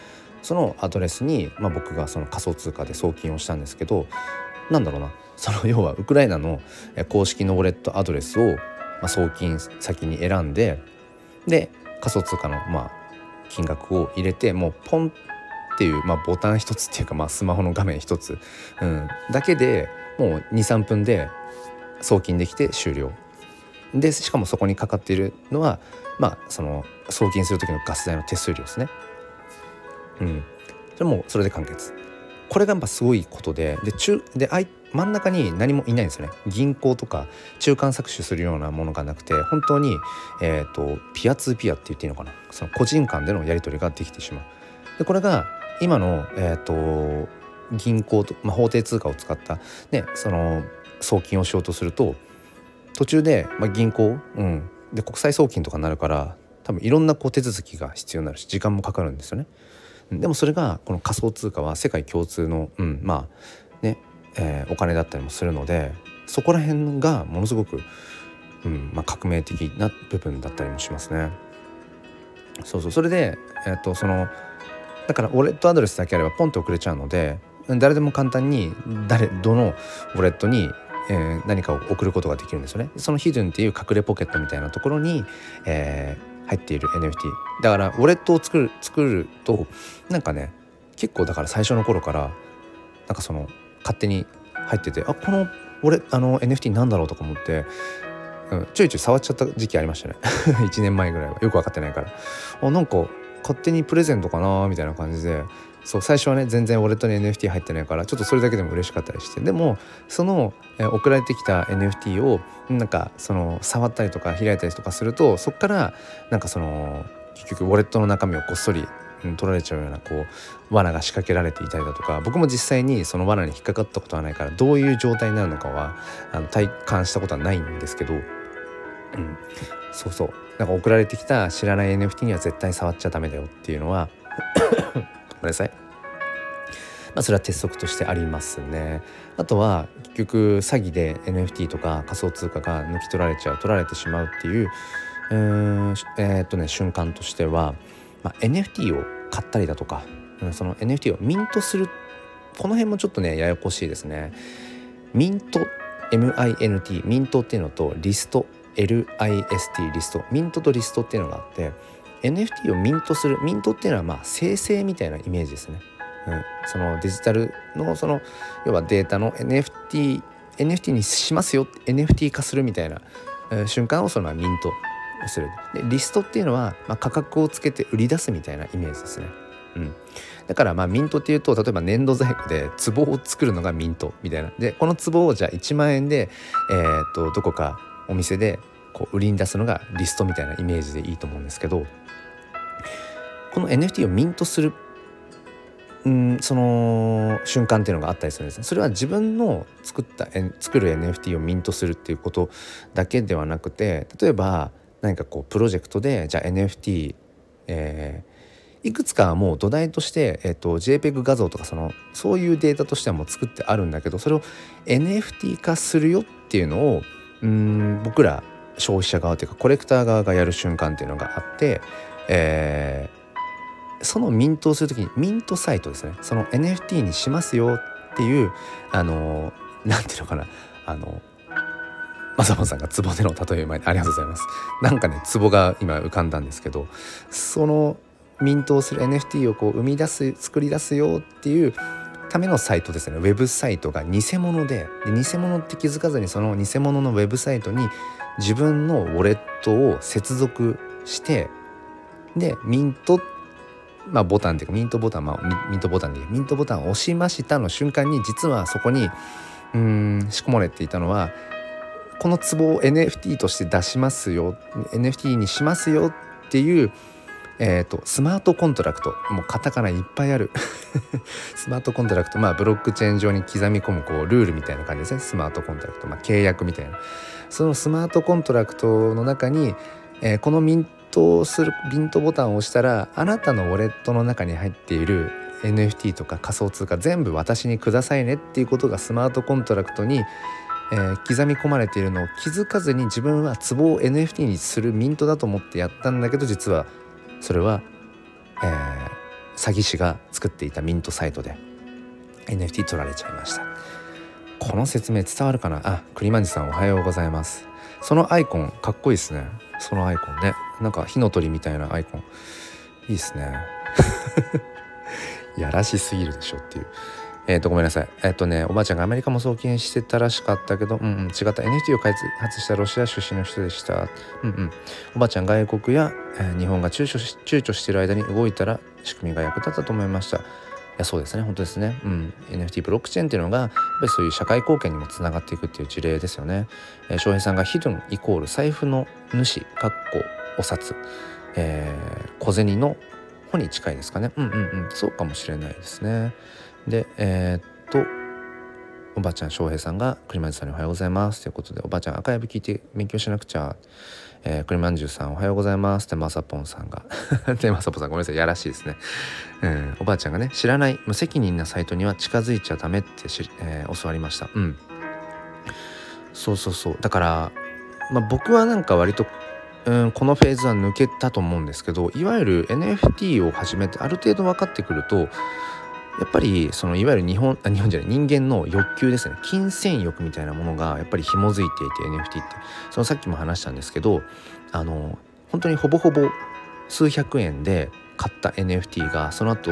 そのアドレスに、まあ、僕がその仮想通貨で送金をしたんですけどなんだろうな。その 要はウクライナの公式のウォレットアドレスを、まあ、送金先に選んでで仮想通貨のまあ金額を入れてもうポンっていう、まあ、ボタン一つっていうか、まあ、スマホの画面一つ、うん、だけでもう23分で送金できて終了。でしかもそこにかかっているのはまあその送金する時のガス代の手数料ですね。うん。それもそれで完結。これがやっぱすごいことでで中で真ん中に何もいないんですよね。銀行とか中間搾取するようなものがなくて本当に、えーと、ピアツーピアって言っていいのかな。その個人間でのやり取りができてしまう。でこれが今の、えーと、銀行と、まあ、法定通貨を使った、ね、その送金をしようとすると途中で、まあ、銀行、うん、で国際送金とかになるから多分いろんなこう手続きが必要になるし時間もかかるんですよね。でもそれがこの仮想通貨は世界共通の、うん、まあね、えー、お金だったりもするのでそこら辺がものすごく、うんまあ、革命的な部分だったりもしますね。そうそうそれで、えー、っとそのだからウォレットアドレスだけあればポンと送れちゃうので誰でも簡単に誰どのウォレットにえー、何かを送ることができるんですよね。そのヒドゥンっていう隠れポケットみたいなところに、えー、入っている NFT だからウォレットを作る作るとなんかね結構だから最初の頃からなんかその勝手に入っててあこの俺あの NFT なんだろうとか思ってうん、ちょいちょい触っちゃった時期ありましたね。1年前ぐらいは。よく分かってないから。あなんか勝手にプレゼントかなみたいな感じでそう最初はね全然ウォレットに NFT 入ってないからちょっとそれだけでも嬉しかったりしてでもその、え、送られてきた NFT をなんかその触ったりとか開いたりとかするとそっからなんかその結局ウォレットの中身をこっそり取られちゃうようなこう罠が仕掛けられていたりだとか僕も実際にその罠に引っかかったことはないからどういう状態になるのかはあの体感したことはないんですけど、うん、そうそうなんか送られてきた知らない NFT には絶対触っちゃダメだよっていうのは ごめんなさい。まあ、それは鉄則としてありますね。あとは結局詐欺で NFT とか仮想通貨が抜き取られちゃう取られてしまうっていうえー、っとね瞬間としては、まあ、NFT を買ったりだとか、うん、その NFT をミントするこの辺もちょっとねややこしいですね。ミント MINT ミントっていうのとリスト LIST リストミントとリストっていうのがあって NFT をミントするミントっていうのはまあ生成みたいなイメージですね。うん、そのデジタルのその要はデータの NFT NFT にしますよ NFT 化するみたいな、えー、瞬間をそのミントするでリストっていうのは、まあ、価格をつけて売り出すみたいなイメージですね。うん、だからまあミントっていうと例えば粘土細工で壺を作るのがミントみたいなでこの壺をじゃあ1万円で、えー、っとどこかお店でこう売りに出すのがリストみたいなイメージでいいと思うんですけどこの NFT をミントするんその瞬間っていうのがあったりするんですね。それは自分の作った作る NFT をミントするっていうことだけではなくて例えば何かこうプロジェクトでじゃあ NFT、えー、いくつかはもう土台として、えーと、JPEG 画像とかそのそういうデータとしてはもう作ってあるんだけどそれを NFT 化するよっていうのをうん僕ら消費者側というかコレクター側がやる瞬間っていうのがあって、えー、そのミントをする時にミントサイトですね。その NFT にしますよっていうあの何ていうのかな。あのまさまさんがツボでの例え前にありがとうございます。なんかねツボが今浮かんだんですけどそのミントをする NFT をこう生み出す作り出すよっていうためのサイトですね。ウェブサイトが偽物でで偽物って気づかずにその偽物のウェブサイトに自分のウォレットを接続してでミントまあ、ボタンっていうかミントボタン、まあ、ミントボタンでミントボタンを押しましたの瞬間に実はそこにうん仕込まれていたのはこの壺を NFT として出しますよ NFT にしますよっていう、えーと、スマートコントラクトもうカタカナいっぱいある。スマートコントラクトまあブロックチェーン上に刻み込むこうルールみたいな感じですね。スマートコントラクト、まあ、契約みたいな。そのスマートコントラクトの中に、えー、このミントをするミントボタンを押したらあなたのウォレットの中に入っている NFT とか仮想通貨全部私にくださいねっていうことがスマートコントラクトにえー、刻み込まれているのを気づかずに自分は壺を NFT にするミントだと思ってやったんだけど実はそれは、えー、詐欺師が作っていたミントサイトで NFT 取られちゃいました。この説明伝わるかな？あ栗まんじさんおはようございますそのアイコンかっこいいですねそのアイコンねなんか火の鳥みたいなアイコンいいですね やらしすぎるでしょっていうえっ、ー、と、ごめんなさい。えっ、ー、とね、おばあちゃんがアメリカも送金してたらしかったけど、うんうん、違った。NFT を開発したロシア出身の人でした。うんうん。おばあちゃん外国や、えー、日本が躊躇し躊躇してる間に動いたら仕組みが役立ったと思いました。やそうですね。本当ですね、うん、NFT ブロックチェーンっていうのがやっぱりそういう社会貢献にもつながっていくっていう事例ですよね。えー、翔平さんがヒドンイコール財布の主かっこお札、えー、小銭の方に近いですかね。うんうんうん。そうかもしれないですね。でえー、っとおばあちゃん翔平さんが栗まんじゅうさんにおはようございますということでおばあちゃん赤指聞いて勉強しなくちゃえー、栗まんじゅうさんおはようございます。ってまさぽんさんが。でまさぽんさんごめんなさいやらしいですね、うん、おばあちゃんがね知らない無責任なサイトには近づいちゃダメってし、えー、教わりました。うん。そうそうそう。だから、まあ、僕はなんか割とうん、このフェーズは抜けたと思うんですけどいわゆる NFT を始めてある程度分かってくるとやっぱりそのいわゆる日本あ日本じゃない人間の欲求ですね。金銭欲みたいなものがやっぱり紐づいていて NFT って。そのさっきも話したんですけどあの本当にほぼほぼ数百円で買った NFT がその後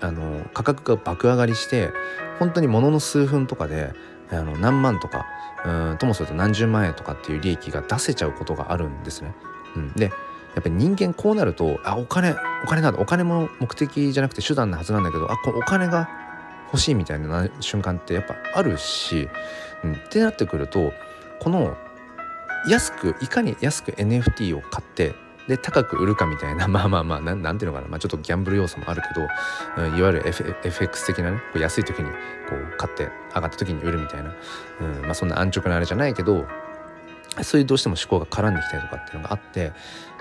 あの価格が爆上がりして本当にものの数分とかであの何万とかうんともすると何十万円とかっていう利益が出せちゃうことがあるんですね。うん、でやっぱり人間こうなるとあお金お金なんだお金も目的じゃなくて手段なはずなんだけどあこお金が欲しいみたいな瞬間ってやっぱあるし、うん、ってなってくるとこの安くいかに安く NFT を買ってで高く売るかみたいな まあまあまあなんていうのかな、まあ、ちょっとギャンブル要素もあるけど、うん、いわゆる F FX 的なねこう安い時にこう買って上がった時に売るみたいな、うんまあ、そんな安直なあれじゃないけどそういうどうしても思考が絡んできたりとかっていうのがあって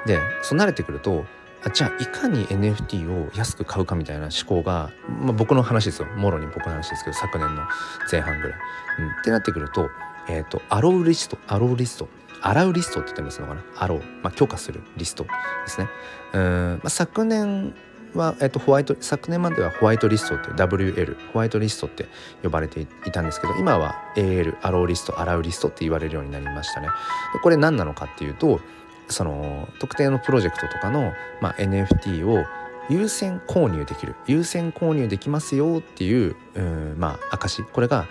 でそう慣れてくるとあじゃあいかに NFT を安く買うかみたいな思考が、まあ、僕の話ですよもろに僕の話ですけど昨年の前半ぐらい。うん、ってなってくると,、えーと、アローリストアローリスト洗うリストって言ってますのかな？アロー、まあ、許可するリストですね。うん、まあ、昨年は、えっと、ホワイト昨年まではホワイトリストって WL ホワイトリストって呼ばれていたんですけど今は AL アローリスト洗うリストって言われるようになりましたね。でこれ何なのかっていうとその特定のプロジェクトとかの、まあ、NFT を優先購入できる。優先購入できますよっていう、うん、まあ証。これが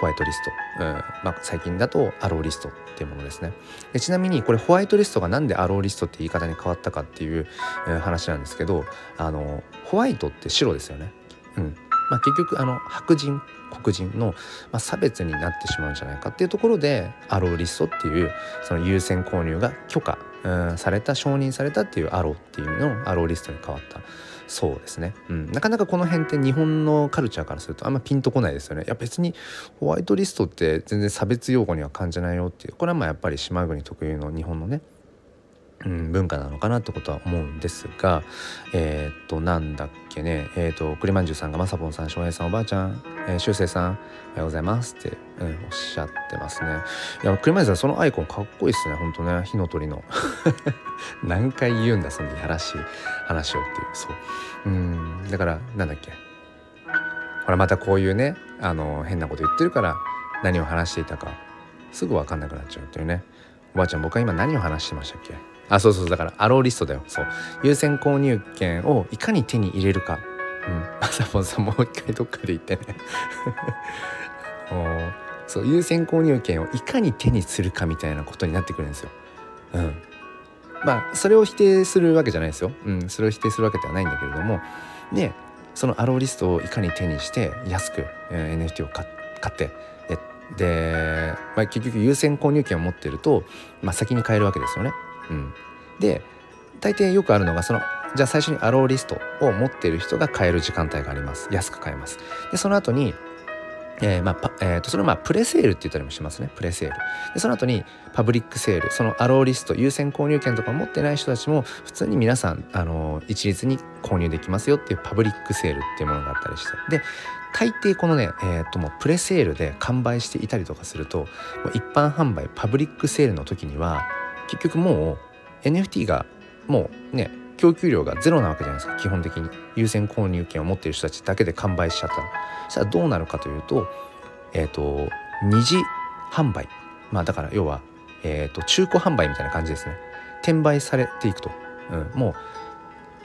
ホワイトリスト、うんまあ、最近だとアローリストっていうものですね。でちなみにこれホワイトリストが何でアローリストって言い方に変わったかっていう、う、話なんですけどあのホワイトって白ですよね、うん。まあ、結局あの白人黒人の、まあ、差別になってしまうんじゃないかっていうところでアローリストっていうその優先購入が許可、うん、された承認されたっていうアローっていうのをアローリストに変わった。そうですね、うん、なかなかこの辺って日本のカルチャーからするとあんまピンとこないですよね。いや別にホワイトリストって全然差別用語には感じないよっていう。これはまあやっぱり島国特有の日本のねうん、文化なのかなってことは思うんですがえー、っとなんだっけね。えー、っと栗まんじゅうさんがまさぽんさん翔平さんおばあちゃん、えー、しゅうせいさんおはようございますって、うん、おっしゃってますね。いや栗まんじゅうさんそのアイコンかっこいいっすね。ほんとね。火の鳥の。何回言うんだそのやらしい話をっていう。そう。うん。だからなんだっけ。ほらまたこういうねあの変なこと言ってるから何を話していたかすぐ分かんなくなっちゃうっていうね。おばあちゃん僕は今何を話してましたっけ？あそうそうだからアローリストだよ。そう。優先購入権をいかに手に入れるか。うん。まさぽんさんもう一回どっかで言ってね。おそう優先購入権をいかに手にするかみたいなことになってくるんですよ。うん、まあそれを否定するわけじゃないですよ。うん、それを否定するわけではないんだけれども。でそのアローリストをいかに手にして安く、えー、NFT を買ってで、まあ、結局優先購入権を持ってると、まあ、先に買えるわけですよね。うん、で大抵よくあるのがそのじゃあ最初にアローリストを持っている人が買える時間帯があります。安く買えます。でその後にえーまあえー、とそれをまあプレセールって言ったりもしますね。プレセール。でその後にパブリックセール。そのアローリスト優先購入権とか持ってない人たちも普通に皆さん、あのー、一律に購入できますよっていうパブリックセールっていうものがあったりして。で大抵このね、えー、ともうプレセールで完売していたりとかするともう一般販売パブリックセールの時には結局もう NFT がもうね供給量がゼロなわけじゃないですか。基本的に。優先購入権を持っている人たちだけで完売しちゃったら。そしたらどうなるかというとえっ、ー、と二次販売。まあだから要は、えーと、中古販売みたいな感じですね。転売されていくと、うん、もう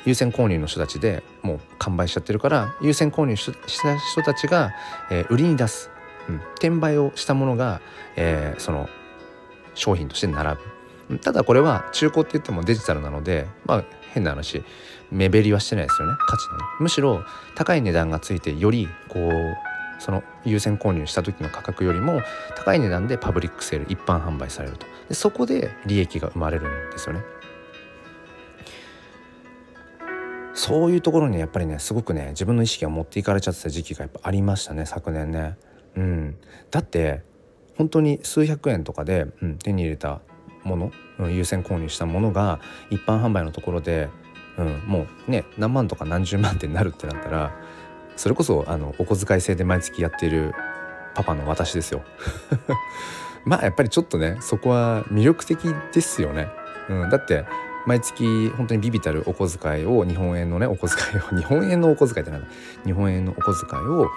優先購入の人たちでもう完売しちゃってるから優先購入した人たちが、えー、売りに出す、うん、転売をしたものが、えー、その商品として並ぶ。ただこれは中古って言ってもデジタルなのでまあ変な話目減りはしてないですよね。価値のね。むしろ高い値段がついてよりこうその優先購入した時の価格よりも高い値段でパブリックセール一般販売されると。でそこで利益が生まれるんですよね。そういうところにやっぱりねすごくね自分の意識が持っていかれちゃってた時期がやっぱありましたね昨年ね。うん。だって本当に数百円とかで、うん、手に入れたもの、優先購入したものが一般販売のところで、うん、もうね何万とか何十万ってなるってなったらそれこそあのお小遣い制で毎月やっているパパの私ですよ。まあやっぱりちょっとねそこは魅力的ですよね。うん、だって毎月本当にビビたるお小遣いを日本円のねお小遣いを 日本円のお小遣いってなんだ日本円のお小遣いを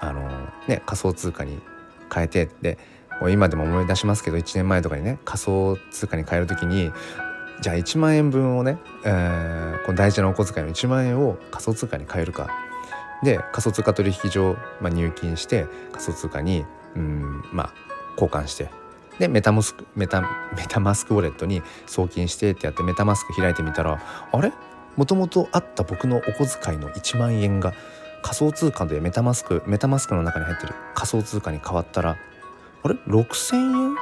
あのね仮想通貨に変えてで今でも思い出しますけど1年前とかにね仮想通貨に変える時にじゃあ1万円分をね、えー、この大事なお小遣いの1万円を仮想通貨に変えるか。で仮想通貨取引所、まあ、入金して仮想通貨にうんまあ交換してでメタモスクメタメタマスクウォレットに送金してってやってメタマスク開いてみたらあれ？もともとあった僕のお小遣いの1万円が仮想通貨でメタマスクメタマスクの中に入ってる仮想通貨に変わったらあれ？6,000円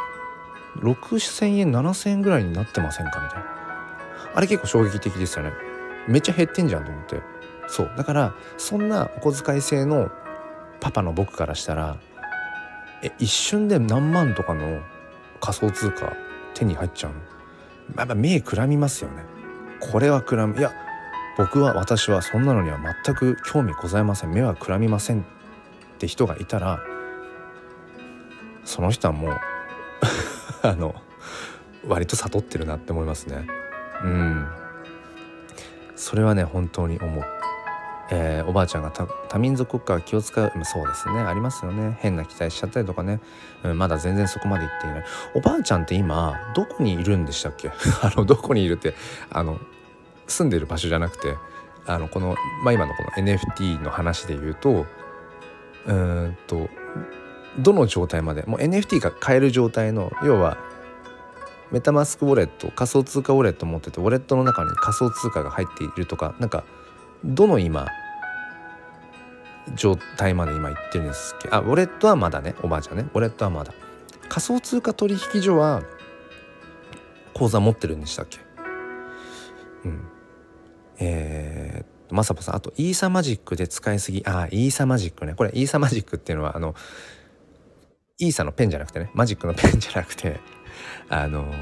？6,000円7,000円ぐらいになってませんかみたいな。あれ結構衝撃的ですよね。めっちゃ減ってんじゃんと思って。そう。だからそんなお小遣い制のパパの僕からしたらえ一瞬で何万とかの仮想通貨手に入っちゃうの？やっぱ目くらみますよね。これはくらみ。いや僕は私はそんなのには全く興味ございません。目はくらみませんって人がいたらその人はもう あの割と悟ってるなって思いますね。うん。それはね本当に思う。えー、おばあちゃんが多民族国家は気を使う、まあ、そうですね。ありますよね。変な期待しちゃったりとかね、うん、まだ全然そこまで行っていない。おばあちゃんって今どこにいるんでしたっけ？あのどこにいるってあの住んでる場所じゃなくてあのこの、まあ、今のこの NFT の話で言うとうんとどの状態までもう NFT が買える状態の要はメタマスクウォレット仮想通貨ウォレット持っててウォレットの中に仮想通貨が入っているとかなんかどの今状態まで今言ってるんですっけ？あウォレットはまだねおばあちゃんね。ウォレットはまだ。仮想通貨取引所は口座持ってるんでしたっけ？うん。えー、まさぽさんあとイーサマジックで使いすぎあイーサマジックね。これイーサマジックっていうのはあのイーサのペンじゃなくてねマジックのペンじゃなくて あの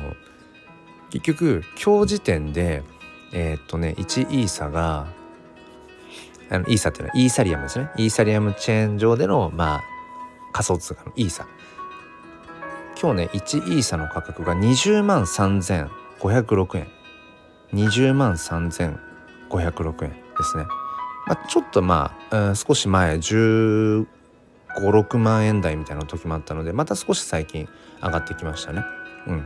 結局今日時点でえー、っとね1イーサがあのイーサっていうのはイーサリアムですね。イーサリアムチェーン上でのまあ仮想通貨のイーサ。今日ね1イーサの価格が20万3506円。20万3506円ですね、まあ、ちょっとまあ、うん、少し前1 5 6万円台みたいな時もあったのでまた少し最近上がってきましたね。うん。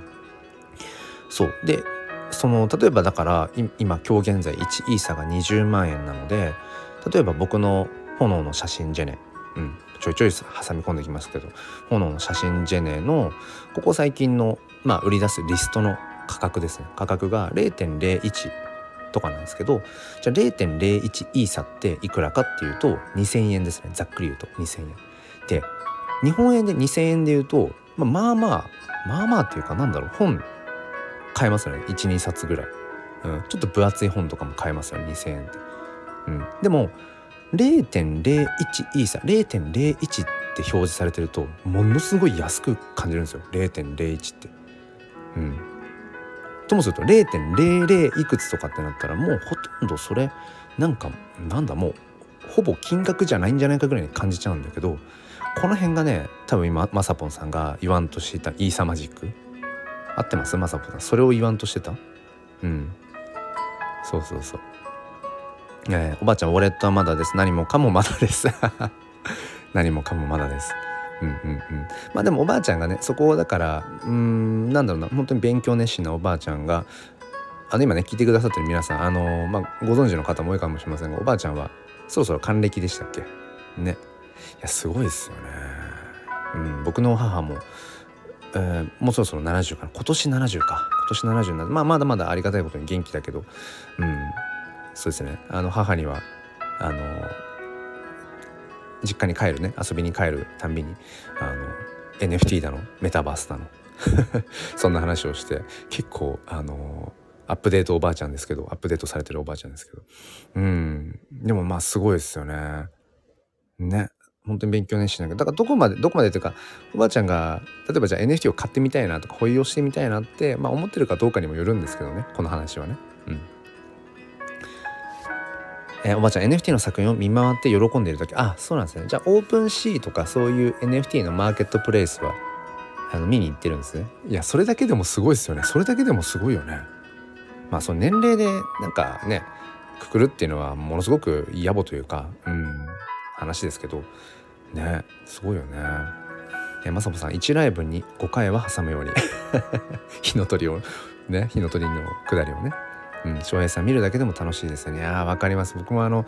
そう。でその例えばだから今今日現在1イーサが20万円なので例えば僕の炎の写真ジェネ、うん、ちょいちょい挟み込んできますけど炎の写真ジェネのここ最近の、まあ、売り出すリストの価格ですね。価格が0.01とかなんですけどじゃあ0.01イーサっていくらかっていうと2,000円ですね。ざっくり言うと2,000円。で日本円で2,000円で言うと、まあ、まあまあまあまあっていうかなんだろう本買えますよね。12冊ぐらい、うん、ちょっと分厚い本とかも買えますよね2,000円って。うん、でも0.01イーサ0.01って表示されてるとものすごい安く感じるんですよ。0.01って。うん、ともすると0.00いくつとかってなったらもうほとんどそれなんかなんだもうほぼ金額じゃないんじゃないかぐらいに感じちゃうんだけどこの辺がね多分今まさぽんさんが言わんとしていたイーサマジック。合ってます？まさぽんさん。それを言わんとしてた？うん。そうそうそう。えー、おばあちゃんウォレットはまだです。何もかもまだです。何もかもまだです。うんうんうん。まあでもおばあちゃんがねそこをだからうんなんだろうな。本当に勉強熱心なおばあちゃんがあの今ね聞いてくださってる皆さんあのー、まあ、ご存知の方も多いかもしれませんがおばあちゃんはそろそろ還暦でしたっけ？ね。すごいですよね。うん僕の母もえー、もうそろそろ70かな。今年70か。今年70になまあまだまだありがたいことに元気だけど。うん。そうですね。あの母にはあの実家に帰るね。遊びに帰るたんびにあの NFT だのメタバースだの。そんな話をして結構あのアップデートおばあちゃんですけどアップデートされてるおばあちゃんですけど。うん。でもまあすごいですよね。ね。本当に勉強熱心だけどだからどこまでどこまでというかおばあちゃんが例えばじゃあ NFT を買ってみたいなとか保有をしてみたいなって、まあ、思ってるかどうかにもよるんですけどねこの話はね。うん。えー、おばあちゃん NFT の作品を見回って喜んでいる時あそうなんですね。じゃあオープンシーとかそういう NFT のマーケットプレイスはあの見に行ってるんですね。いやそれだけでもすごいですよね。それだけでもすごいよね。まあその年齢でなんかねくくるっていうのはものすごく野暮というかうん話ですけど。ね。すごいよね。えまさぽさん1ライブに5回は挟むように。火の鳥をね火の鳥の下りをね。うん翔平さん見るだけでも楽しいですよね。ああ分かります。僕もあの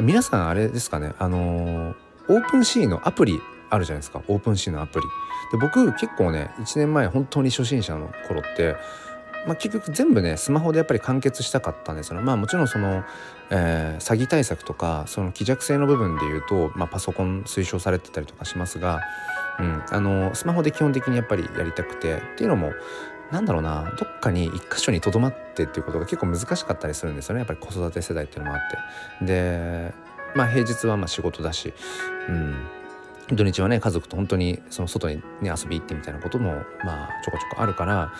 皆さんあれですかね。あのー、OpenSea のアプリあるじゃないですか。 OpenSea のアプリ。で僕結構ね1年前本当に初心者の頃ってまあ、結局全部ねスマホでやっぱり完結したかったんですよね。まあもちろんその、えー、詐欺対策とかその脆弱性の部分で言うと、まあ、パソコン推奨されてたりとかしますが、うん、あのスマホで基本的にやっぱりやりたくてっていうのもなんだろうなどっかに一箇所にとどまってっていうことが結構難しかったりするんですよね。やっぱり子育て世代っていうのもあって。でまあ平日はまあ仕事だし、うん、土日はね家族と本当にその外に、ね、遊び行ってみたいなこともまあちょこちょこあるから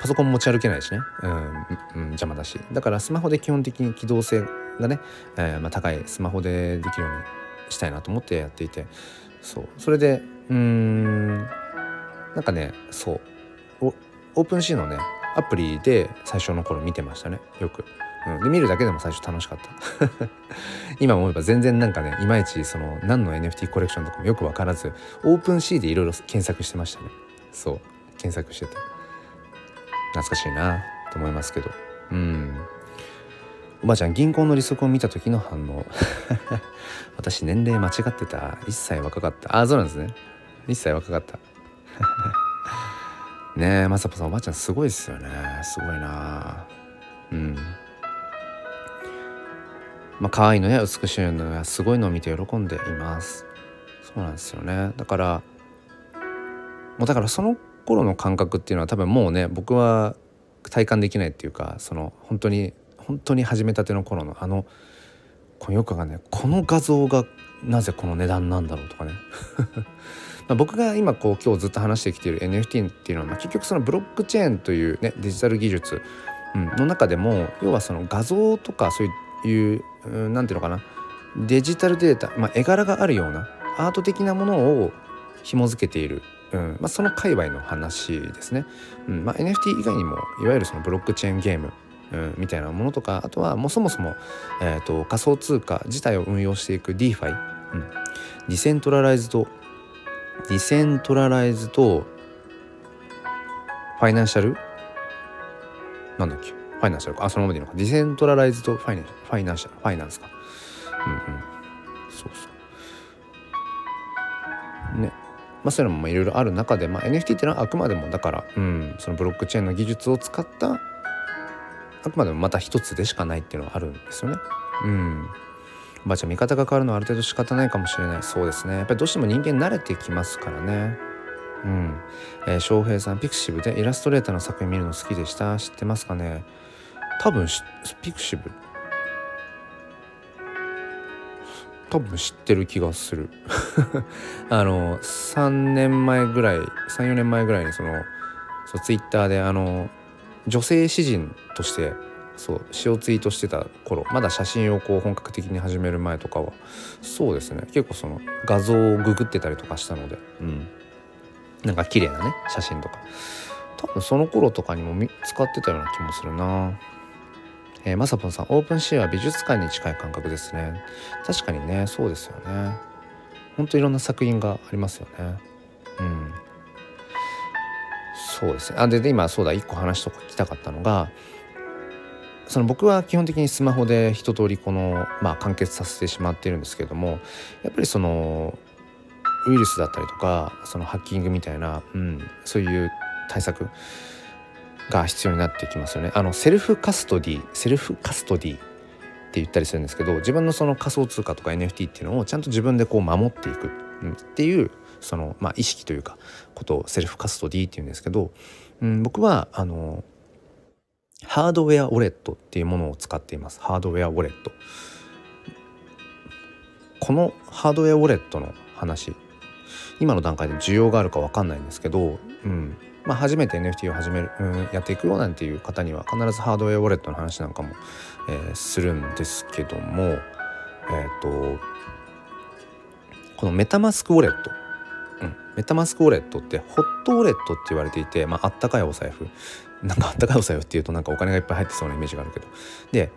パソコン持ち歩けないしね、うん、うん、邪魔だし。だからスマホで基本的に機動性がね、えー、まあ、高いスマホでできるようにしたいなと思ってやっていて。そう。それでうんなんかねそう。オープンシーのねアプリで最初の頃見てましたね。よく。うん、で見るだけでも最初楽しかった。今思えば全然なんかねいまいちその何の NFT コレクションとかもよく分からずオープンシーでいろいろ検索してましたね。そう。検索してて。懐かしいなと思いますけど。うん。おばあちゃん銀行の利息を見た時の反応。私年齢間違ってた。1歳若かった。ああそうなんですね。1歳若かった。ねえまさぽさんおばあちゃんすごいですよね。すごいな。うん。まあ可愛いのや美しいのやすごいのを見て喜んでいます。そうなんですよね。だからもうだからその頃の感覚っていうのは多分もうね僕は体感できないっていうかその本当に本当に始めたての頃のあのこのよくがねこの画像がなぜこの値段なんだろうとかね。ま僕が今こう今日ずっと話してきている NFT っていうのは、ま、結局そのブロックチェーンというねデジタル技術、うん、の中でも要はその画像とかそういう何、ていうのかなデジタルデータ、まあ、絵柄があるようなアート的なものを紐付けている。うん。まあ、その界隈の話ですね、うん。まあ、NFT 以外にもいわゆるそのブロックチェーンゲーム、うん、みたいなものとかあとはもうそもそも、えーと、仮想通貨自体を運用していく DeFi、うん、 Decentralized Decentralized フfinancial？なんだっけ？ financial か。あそのままでいいのか。 decentralized finan financial finance か。うんうん。そうそう。ね。まあ、そういうのもいろいろある中で、まあ、NFT っていうのはあくまでもだから、うん、そのブロックチェーンの技術を使ったあくまでもまた一つでしかないっていうのはあるんですよね。うん。おばあちゃん見方が変わるのはある程度仕方ないかもしれない。そうですね。やっぱりどうしても人間慣れてきますからね。うん。えー、翔平さんピクシブでイラストレーターの作品見るの好きでした。知ってますかね？多分ピクシブ多分知ってる気がする。あの3年前ぐらい34年前ぐらいにそのそうツイッターであの女性詩人としてそう詩をツイートしてた頃まだ写真をこう本格的に始める前とかはそうですね。結構その画像をググってたりとかしたのでうん。なんか綺麗なね写真とか。多分その頃とかにも使ってたような気もするなえー、まさぽんさんオープンシーは美術館に近い感覚ですね。確かにねそうですよね。ほんといろんな作品がありますよね。うん。そうですね。あでで今そうだ一個話とか聞きたかったのがその僕は基本的にスマホで一通りこの、まあ、完結させてしまっているんですけれどもやっぱりそのウイルスだったりとかそのハッキングみたいな、うん、そういう対策が必要になってきますよね。あの self custody self custody って言ったりするんですけど自分のその仮想通貨とか NFT っていうのをちゃんと自分でこう守っていくっていうその、まあ、意識というかことを self custody っていうんですけど、うん、僕はあのハードウェアウォレットっていうものを使っています。ハードウェアウォレット。このハードウェアウォレットの話今の段階で需要があるか分かんないんですけど、うん、まあ、初めて NFT を始める、うん、やっていくよなんていう方には必ずハードウェアウォレットの話なんかも、えー、するんですけども、えっ、ー、とこのメタマスクウォレット、うん、メタマスクウォレットってホットウォレットって言われていて、まあ、あったかいお財布なんかあったかいお財布っていうとなんかお金がいっぱい入ってそうなイメージがあるけど。で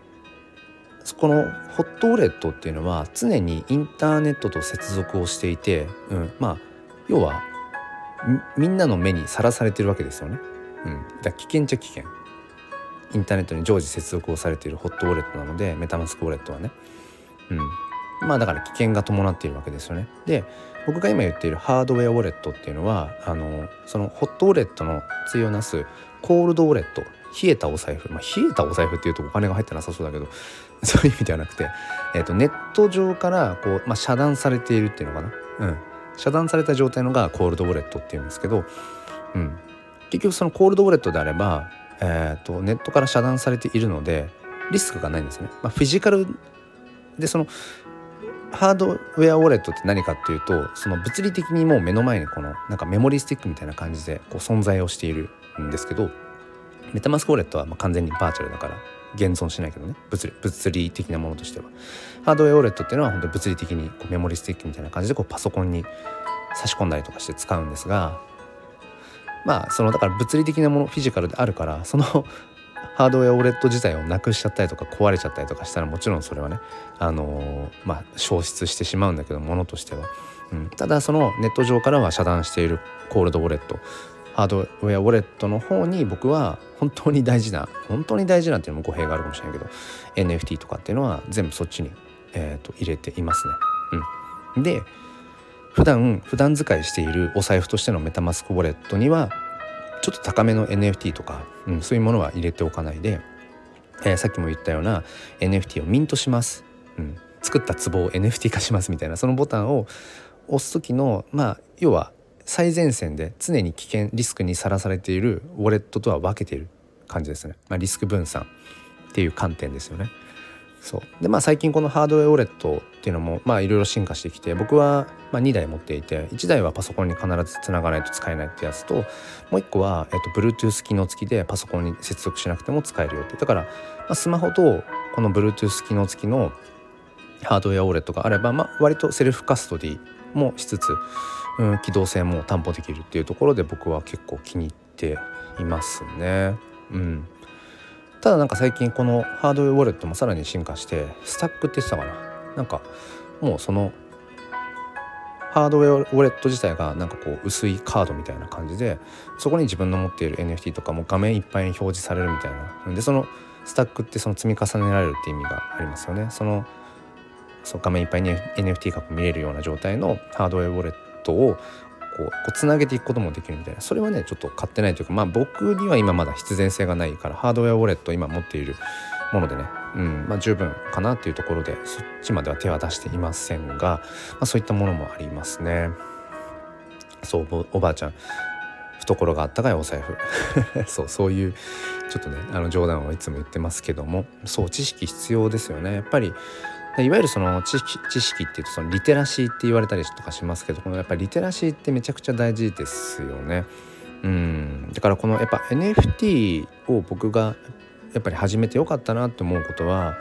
このホットウォレットっていうのは常にインターネットと接続をしていて、うん、まあ要はみんなの目にさらされてるわけですよね。うん、だ危険っちゃ危険。インターネットに常時接続をされているホットウォレットなのでメタマスクウォレットはね。うん、まあだから危険が伴っているわけですよね。で僕が今言っているハードウェアウォレットっていうのはあのそのホットウォレットの対をなすコールドウォレット冷えたお財布、まあ、冷えたお財布っていうとお金が入ってなさそうだけど そういう意味ではなくて、えーと、ネット上からこう、まあ、遮断されているっていうのかな、うん、遮断された状態のがコールドウォレットっていうんですけど、うん、結局そのコールドウォレットであれば、えーと、ネットから遮断されているのでリスクがないんですね。まあ、フィジカルでそのハードウェアウォレットって何かっていうとその物理的にもう目の前にこのなんかメモリースティックみたいな感じでこう存在をしているんですけどメタマスクウォレットはま完全にバーチャルだから現存しないけどね。物理物理的なものとしては。ハードウェアウォレットっていうのは本当に物理的にこうメモリスティックみたいな感じでこうパソコンに差し込んだりとかして使うんですがまあそのだから物理的なものフィジカルであるからそのハードウェアウォレット自体をなくしちゃったりとか壊れちゃったりとかしたらもちろんそれはね、あの、まあ、消失してしまうんだけどものとしては、うん、ただそのネット上からは遮断しているコールドウォレットハードウェアウォレットの方に僕は本当に大事な本当に大事なっていうのも語弊があるかもしれないけど NFT とかっていうのは全部そっちに、えー、と入れていますね。うん、で普段普段使いしているお財布としてのメタマスクウォレットにはちょっと高めの NFT とか、うん、そういうものは入れておかないで、えー、さっきも言ったような NFT をミントします、うん、作った壺を NFT 化しますみたいなそのボタンを押す時のまあ要は最前線で常に危険リスクにさらされているウォレットとは分けている感じですね、まあ、リスク分散っていう観点ですよね。そう。でまあ最近このハードウェアウォレットっていうのもまあいろいろ進化してきて僕はまあ2台持っていて1台はパソコンに必ずつながないと使えないってやつともう1個は、えっと、Bluetooth 機能付きでパソコンに接続しなくても使えるよって。だから、まあ、スマホとこの Bluetooth 機能付きのハードウェアウォレットがあれば、まあ、割とセルフカストディもしつつ、うん、機動性も担保できるっていうところで僕は結構気に入っていますね。うん。ただなんか最近このハードウェアウォレットもさらに進化してスタックって言ってたかな？なんかもうそのハードウェアウォレット自体がなんかこう薄いカードみたいな感じでそこに自分の持っている NFT とかも画面いっぱいに表示されるみたいな。でそのスタックってその積み重ねられるって意味がありますよね。そのそう画面いっぱいに NFT が見れるような状態のハードウェアウォレットをこうこうつなげていくこともできるみたいな。それはねちょっと買ってないというかまあ僕には今まだ必然性がないからハードウェアウォレット今持っているものでね、うんまあ、十分かなっていうところでそっちまでは手は出していませんが、まあ、そういったものもありますね。そうおばあちゃん懐があったかいお財布。そうそういうちょっとねあの冗談をいつも言ってますけどもそう知識必要ですよね。やっぱりいわゆるその知識知識っていうとそのリテラシーって言われたりとかしますけどこのやっぱりリテラシーってめちゃくちゃ大事ですよね。うんだからこのやっぱ NFT を僕がやっぱり始めてよかったなって思うことは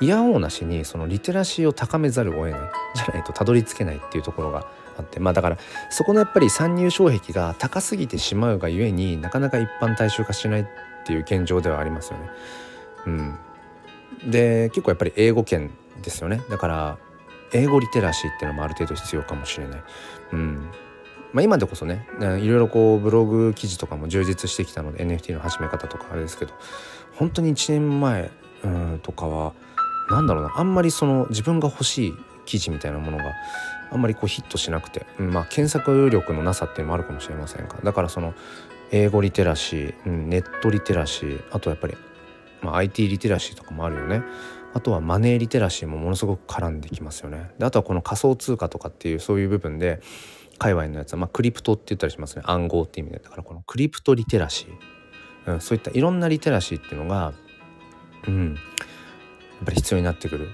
いやおうなしにそのリテラシーを高めざるを得ないじゃないとたどり着けないっていうところがあってまあだからそこのやっぱり参入障壁が高すぎてしまうがゆえになかなか一般大衆化しないっていう現状ではありますよね。うん、で結構やっぱり英語圏ですよねだから英語リテラシーっていうのもある程度必要かもしれない。うんまあ、今でこそねいろいろこうブログ記事とかも充実してきたので NFT の始め方とかあれですけど本当に1年前うんとかは何だろうなあんまりその自分が欲しい記事みたいなものがあんまりこうヒットしなくて、うん、まあ検索力のなさっていうのもあるかもしれませんがだからその英語リテラシー、うん、ネットリテラシーあとやっぱり、まあ、IT リテラシーとかもあるよね。あとはマネーリテラシーもものすごく絡んできますよね。であとはこの仮想通貨とかっていうそういう部分で界隈のやつは、まあ、クリプトって言ったりしますね。暗号って意味でだからこのクリプトリテラシー、うん、そういったいろんなリテラシーっていうのが、うん、やっぱり必要になってくる、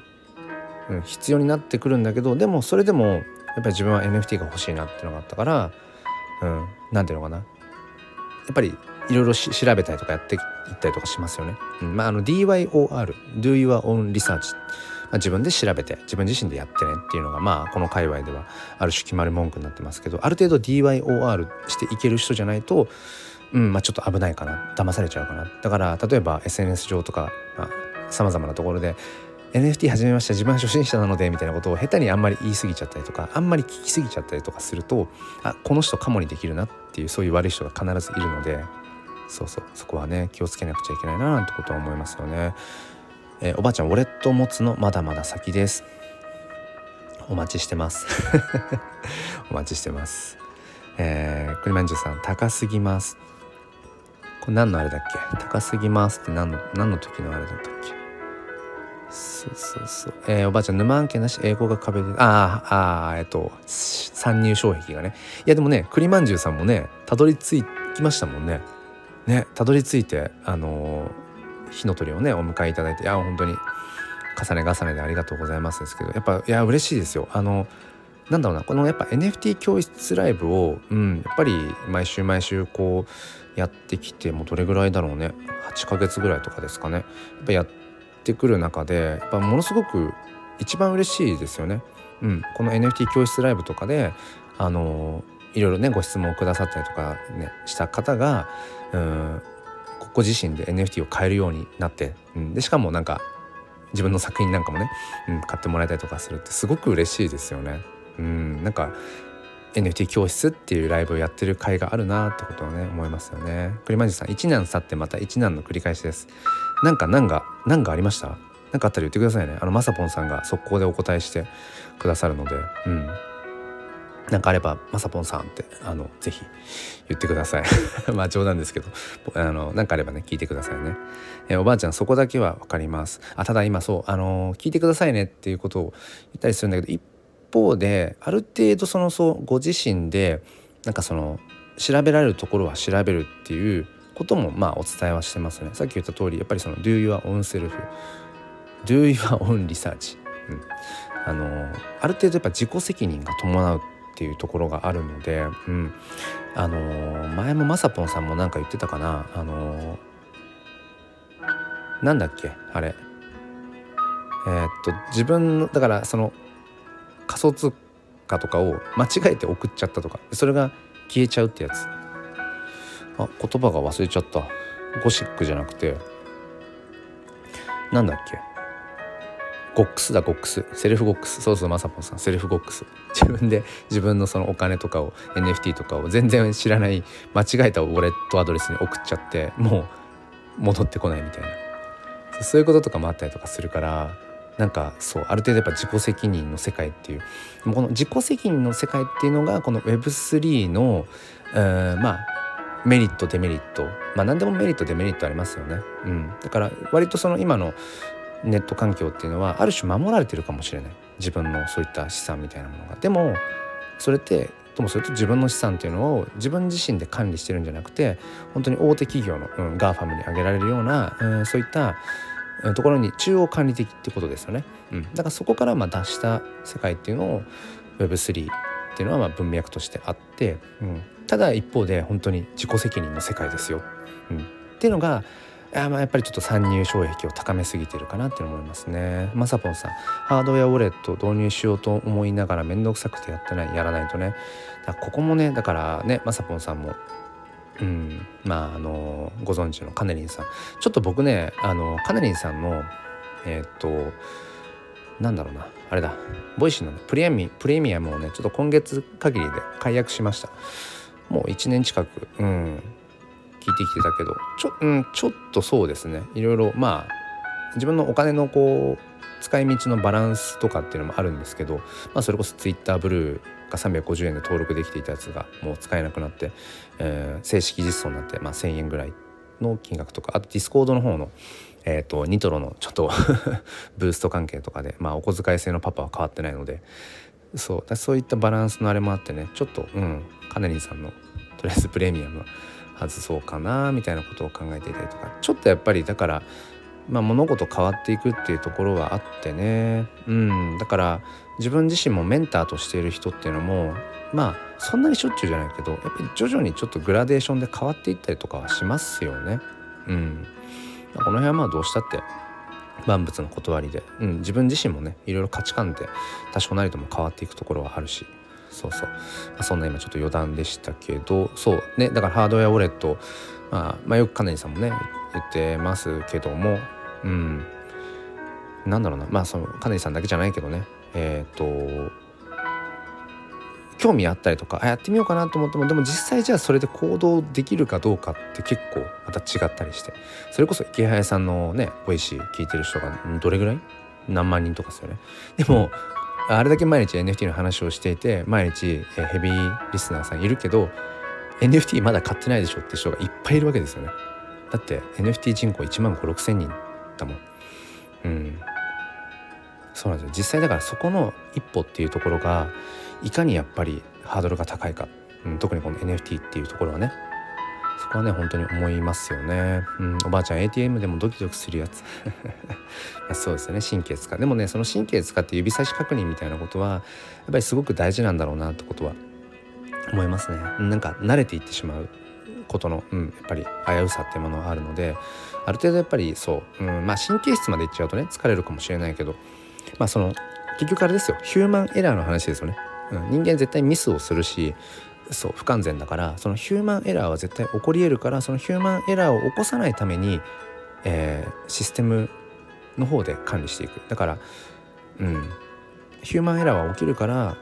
うん、必要になってくるんだけどでもそれでもやっぱり自分は NFT が欲しいなっていうのがあったから、うん、なんていうのかな。やっぱりいろいろ調べたりとかやっていったりとかしますよね。まああの DYOR Do Your Own Research まあ、自分で調べて自分自身でやってねっていうのがまあこの界隈ではある種決まる文句になってますけどある程度 DYOR していける人じゃないとうんまあちょっと危ないかな。騙されちゃうかな。だから例えば SNS 上とかさまざ、まなところで NFT 始めました自分は初心者なのでみたいなことを下手にあんまり言い過ぎちゃったりとかあんまり聞き過ぎちゃったりとかするとあこの人かもにできるなっていうそういう悪い人が必ずいるのでそうそう。そこはね気をつけなくちゃいけないななんてことは思いますよね。えー、おばあちゃんウォレット持つのまだまだ先です。お待ちしてます。お待ちしてます。えー、栗まんじゅうさん高すぎます。これ何のあれだっけ？高すぎますって何の何の時のあれだったっけ？そうそうそう、えー、おばあちゃん沼案件なし英語が壁で。ああああえっと参入障壁がね。いやでもね栗まんじゅうさんもねたどり着きましたもんね。ねたどり着いてあの、火の鳥をねお迎えいただいていや本当に重ね重ねでありがとうございますですけどやっぱいや嬉しいですよ。あのなんだろうなこのやっぱ NFT 教室ライブを、うん、やっぱり毎週毎週こうやってきてもうどれぐらいだろうね。8ヶ月ぐらいとかですかね。やっぱやってくる中でやっぱものすごく一番嬉しいですよね。うん、この NFT 教室ライブとかであのいろいろねご質問をくださったりとかねした方がうんここ自身で NFT を買えるようになって、うん、でしかもなんか自分の作品なんかもね、うん、買ってもらえたりとかするってすごく嬉しいですよね。うんなんか NFT 教室っていうライブをやってる会があるなってことをね思いますよね。栗マジさん一難去ってまた一難の繰り返しです。なんか何が何がありました？何かあったら言ってくださいね。あのまさぽんさんが速攻でお答えしてくださるので、うん。なんかあればまさぽんさんってあのぜひ言ってください。まあ冗談ですけど、あのなんかあればね聞いてくださいね。えおばあちゃんそこだけは分かります。あただ今そうあの聞いてくださいねっていうことを言ったりするんだけど一方である程度そのそうご自身でなんかその調べられるところは調べるっていうこともまあお伝えはしてますねさっき言った通りやっぱりその Do your own self Do your own research、うん、あのある程度やっぱ自己責任が伴うっていうところがあるので、うん、あの前もまさぽんさんも何か言ってたかな？あのなんだっけ？あれ。えー、っと自分のだからその仮想通貨とかを間違えて送っちゃったとかそれが消えちゃうってやつ。あ言葉が忘れちゃった。ゴシックじゃなくて。なんだっけ？ゴックスだゴックス。セルフゴックス。そうそうまさぽんさん。セルフゴックス。自分で自分のそのお金とかを NFT とかを全然知らない間違えたウォレットアドレスに送っちゃってもう戻ってこないみたいな。そういうこととかもあったりとかするからなんかそうある程度やっぱ自己責任の世界っていう。この自己責任の世界っていうのがこの Web3 の、えー、まあメリットデメリット。まあ何でもメリットデメリットありますよね。うん、だから割とその今のネット環境っていうのはある種守られてるかもしれない。自分のそういった資産みたいなものが。でもそれってともすると自分の資産っていうのを自分自身で管理してるんじゃなくて本当に大手企業の、うん、 GAFAM に挙げられるような、うん、そういったところに中央管理的ってことですよね。うん、だからそこからまあ脱した世界っていうのを Web3 っていうのはまあ文脈としてあって、うん、ただ一方で本当に自己責任の世界ですよ。うん、っていうのがあまあやっぱりちょっと参入障壁を高めすぎてるかなって思いますね。まさぽんさんハードウェアウォレット導入しようと思いながら面倒くさくてやってないやらないとね。ここもねだからねまさぽんさんもうん、まああのご存知のカネリンさん。ちょっと僕ねあのカネリンさんのえっ、となんだろうなあれだ。 Voicy の、プレミプレミアムをねちょっと今月限りで解約しました。もう1年近くうん。聞いてきてたけど。ちょ,、うん、ちょっとそうですね。いろいろまあ自分のお金のこう使い道のバランスとかっていうのもあるんですけど、まあ、それこそ Twitter ブルーが350円で登録できていたやつがもう使えなくなって、えー、正式実装になって、まあ、1,000円ぐらいの金額とかあと Discord の方の、えーと、 Nitro のちょっと ブースト関係とかで、まあ、お小遣い制のパパは変わってないのでそうそういったバランスのあれもあってねちょっとうんカネリンさんのとりあえずプレミアムは外そうかなみたいなことを考えていたりとかちょっとやっぱりだからまあ、物事変わっていくっていうところはあってね、うん、だから自分自身もメンターとしている人っていうのもまあそんなにしょっちゅうじゃないけどやっぱり徐々にちょっとグラデーションで変わっていったりとかはしますよね。うん、この辺はまあどうしたって万物の断りで、うん、自分自身もねいろいろ価値観って多少なりとも変わっていくところはあるしそうそう、まあ、そんな今ちょっと余談でしたけどそうねだからハードウェアウォレット、まあ、まあよく金井さんもね言ってますけどもうん。なんだろうな。まあその金井さんだけじゃないけどね。えっ、ー、と興味あったりとかあやってみようかなと思ってもでも実際じゃあそれで行動できるかどうかって結構また違ったりして。それこそイケハヤさんのね Voicy 聞いてる人がどれぐらい？何万人とかですよね。でもあれだけ毎日 NFT の話をしていて毎日ヘビーリスナーさんいるけど NFT まだ買ってないでしょって人がいっぱいいるわけですよね。だって NFT 人口1万5 6千人だもん。うん。そうなんですよ。実際だからそこの一歩っていうところがいかにやっぱりハードルが高いか、うん、特にこの NFT っていうところはね。そこはね本当に思いますよね、うん、おばあちゃん ATM でもドキドキするやつ。そうですよね。神経使う。でもねその神経使って指差し確認みたいなことはやっぱりすごく大事なんだろうなってことは思いますね。なんか慣れていってしまうことの、うん、やっぱり危うさっていうものがあるのである程度やっぱりそう、うん、まあ神経質までいっちゃうとね疲れるかもしれないけどまあその結局あれですよ。ヒューマンエラーの話ですよね、うん、人間絶対ミスをするしそう不完全だからそのヒューマンエラーは絶対起こり得るからそのヒューマンエラーを起こさないために、えー、システムの方で管理していく。だからうんヒューマンエラーは起きるから、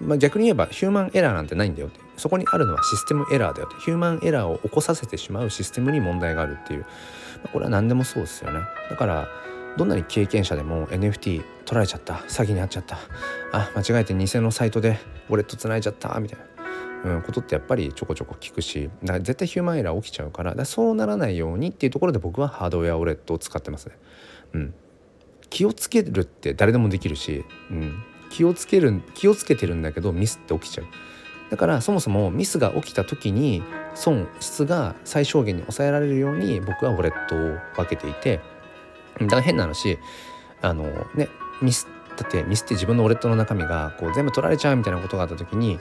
まあ、逆に言えばヒューマンエラーなんてないんだよって。そこにあるのはシステムエラーだよって。ヒューマンエラーを起こさせてしまうシステムに問題があるっていう、まあ、これは何でもそうですよね。だからどんなに経験者でも NFT 取られちゃった。詐欺に遭っちゃった。あ間違えて偽のサイトでウォレットつないじゃった。みたいな。うん、ことってやっぱりちょこちょこ聞くしだから絶対ヒューマンエラー起きちゃうからだそうならないようにっていうところで僕はハードウェアウォレットを使ってますね。うん、気をつけるって誰でもできるし、うん、気をつける気をつけてるんだけどミスって起きちゃう。だからそもそもミスが起きた時に損失が最小限に抑えられるように僕はウォレットを分けていてだから変な話あのねミスだってミスって自分のウォレットの中身がこう全部取られちゃうみたいなことがあった時に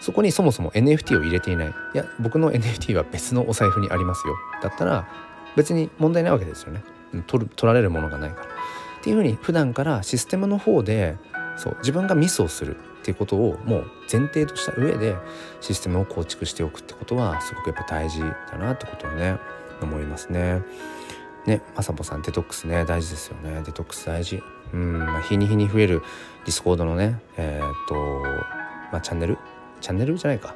そこにそもそも NFT を入れていない。いや僕の NFT は別のお財布にありますよ。だったら別に問題ないわけですよね。取る取られるものがないから。っていうふうに普段からシステムの方でそう自分がミスをするっていうことをもう前提とした上でシステムを構築しておくってことはすごくやっぱ大事だなってことをね思いますね。ね、まさぽんさんデトックスね大事ですよね。デトックス大事。うん、まあ、日に日に増える Discord のねえー、っとまあチャンネルチャンネルじゃないか。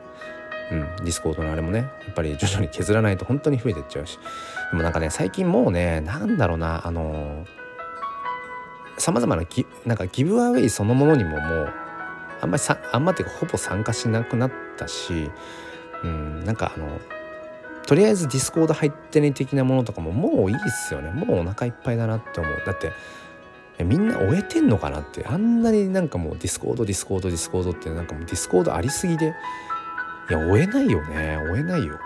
うん、 Discord のあれもねやっぱり徐々に削らないと本当に増えてっちゃうし。でもなんかね最近もうねなんだろうなあのさまざまなギなんかギブアウェイそのものにももうあんまりさあんまっていうかほぼ参加しなくなったし、うん、なんかあのとりあえず Discord 入ってね的なものとかももういいっすよね。もうお腹いっぱいだなって思う。だってみんな追えてんのかなって。あんなになんかもう Discord Discord Discord ってなんかもう Discord ありすぎで。いや追えないよね。追えないよ。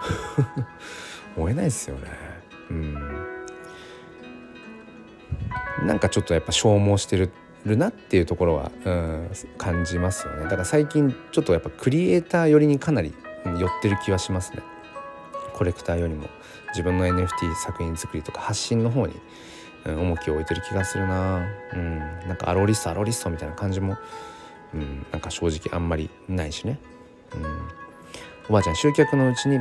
追えないっすよね。うん。なんかちょっとやっぱ消耗してるるなっていうところは、うん、感じますよね。だから最近ちょっとやっぱクリエイター寄りにかなり寄ってる気はしますね。コレクターよりも自分の NFT 作品作りとか発信の方に重きを置いてる気がするな。うん。なんかアロリストアロリストみたいな感じも、うん、なんか正直あんまりないしね、うん、おばあちゃん集客のうちに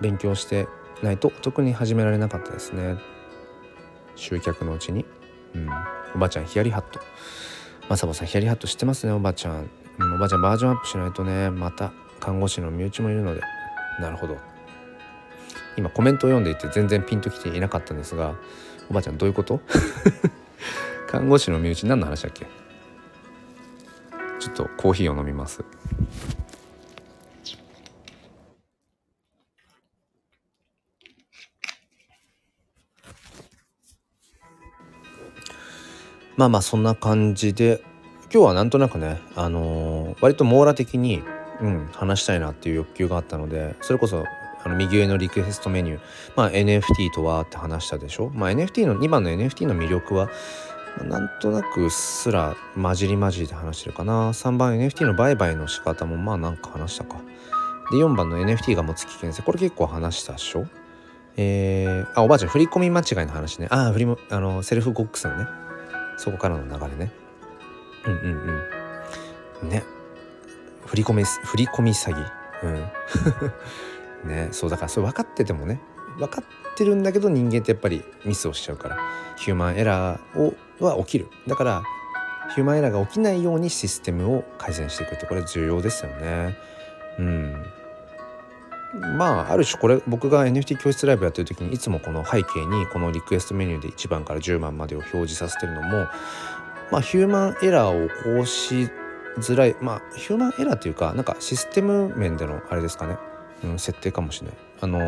勉強してないと特に始められなかったですね。集客のうちに、うん、おばあちゃんヒヤリハット。まさぼさんヒヤリハット知ってますねおばあちゃん、うん、おばあちゃんバージョンアップしないとねまた看護師の身内もいるので。なるほど。今コメントを読んでいて全然ピンときていなかったんですがおばあちゃんどういうこと？看護師の身内何の話だっけ？ちょっとコーヒーを飲みます。まあまあそんな感じで今日はなんとなくねあのー、割と網羅的に、うん、話したいなっていう欲求があったのでそれこそあの右上のリクエストメニュー、まあ、NFT とはって話したでしょ、まあ、NFT の2番の NFT の魅力はなんとなくすら混じり混じりで話してるかな。3番 NFT の売買の仕方もまあなんか話したか。で4番の NFT が持つ危険性これ結構話したでしょ？えー、あおばあちゃん振り込み間違いの話ね。ああ振りもあのセルフゴックスのね。そこからの流れね。うんうんうん。ね。振り込み振り込み詐欺。うん。ねそうだからそれ分かっててもね分かってるんだけど人間ってやっぱりミスをしちゃうからヒューマンエラーをは起きる。だからヒューマンエラーが起きないようにシステムを改善していくってこれ重要ですよね。うん。まあある種これ僕が NFT 教室ライブやってる時にいつもこの背景にこのリクエストメニューで1番から10番までを表示させてるのもまあヒューマンエラーを起こしづらいまあヒューマンエラーっていうかなんかシステム面でのあれですかね、うん、設定かもしれない。あの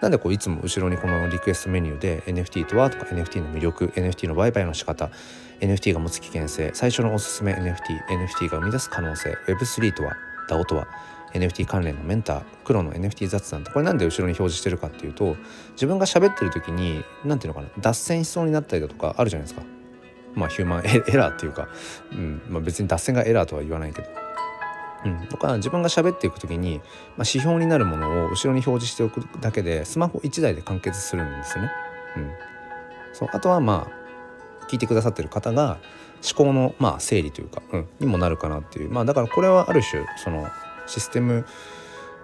なんでこういつも後ろにこのリクエストメニューで NFT とはとか NFT の魅力 NFT の売買の仕方 NFT が持つ危険性最初のおすすめ NFTNFT が生み出す可能性 Web3 とは DAO とは NFT 関連のメンター黒の NFT 雑談ってこれなんで後ろに表示してるかっていうと自分が喋ってる時に何ていうのかな脱線しそうになったりだとかあるじゃないですかまあヒューマンエラーっていうか、うんまあ、別に脱線がエラーとは言わないけどうん、とか自分が喋っていく時に、まあ、指標になるものを後ろに表示しておくだけでスマホ1台で完結するんですね。うん、そうあとはまあ聞いてくださってる方が思考のまあ整理というか、うん、にもなるかなっていう。まあだからこれはある種そのシステム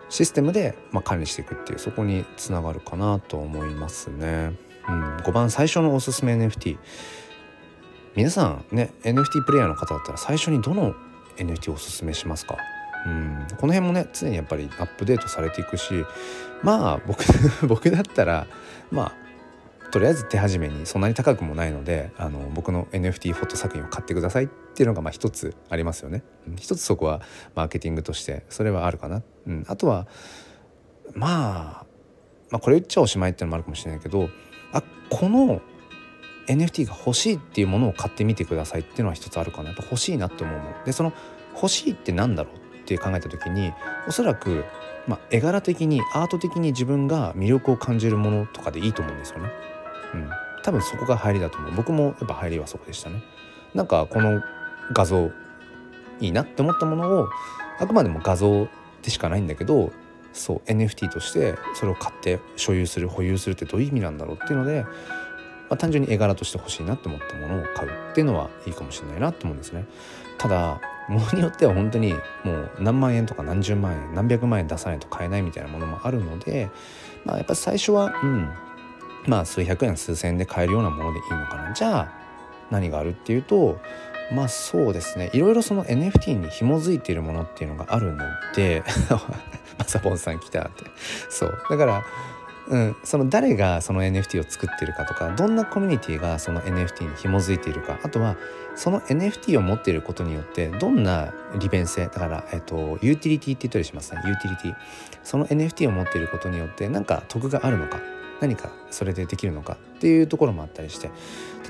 システムでまあ管理していくっていうそこにつながるかなと思いますね。うん、5番最初のおすすめ NFT 皆さんね NFT プレイヤーの方だったら最初にどの NFT をおすすめしますか？うんこの辺もね常にやっぱりアップデートされていくしまあ僕 僕だったらまあとりあえず手始めにそんなに高くもないのであの僕の NFT フォト作品を買ってくださいっていうのがまあ一つありますよね。一つそこはマーケティングとしてそれはあるかな。うん、あとはまあまあこれ言っちゃおしまいっていうのもあるかもしれないけどあこの NFT が欲しいっていうものを買ってみてくださいっていうのは一つあるかなやっぱ欲しいなって思うもんでその欲しいって何だろうって考えた時におそらく、まあ、絵柄的にアート的に自分が魅力を感じるものとかでいいと思うんですよね。うん、多分そこが入りだと思う僕もやっぱ入りはそこでしたね。なんかこの画像いいなって思ったものをあくまでも画像でしかないんだけどそう NFT としてそれを買って所有する保有するってどういう意味なんだろうっていうのであ、単純に絵柄として欲しいなって思ったものを買うっていうのはいいかもしれないなと思うんですね。ただものによっては本当にもう何万円とか何十万円何百万円出さないと買えないみたいなものもあるので、まあ、やっぱ最初はうんまあ数百円数千円で買えるようなものでいいのかな。じゃあ何があるっていうとまあそうですね。いろいろその NFT に紐づいているものっていうのがあるので まさぽんさん来たって。そう。だからうん、その誰がその NFT を作ってるかとかどんなコミュニティがその NFT に紐づいているかあとはその NFT を持っていることによってどんな利便性だから、えっと、ユーティリティって言ったりしますね。ユーティリティ。その NFT を持っていることによって何か得があるのか何かそれでできるのかっていうところもあったりして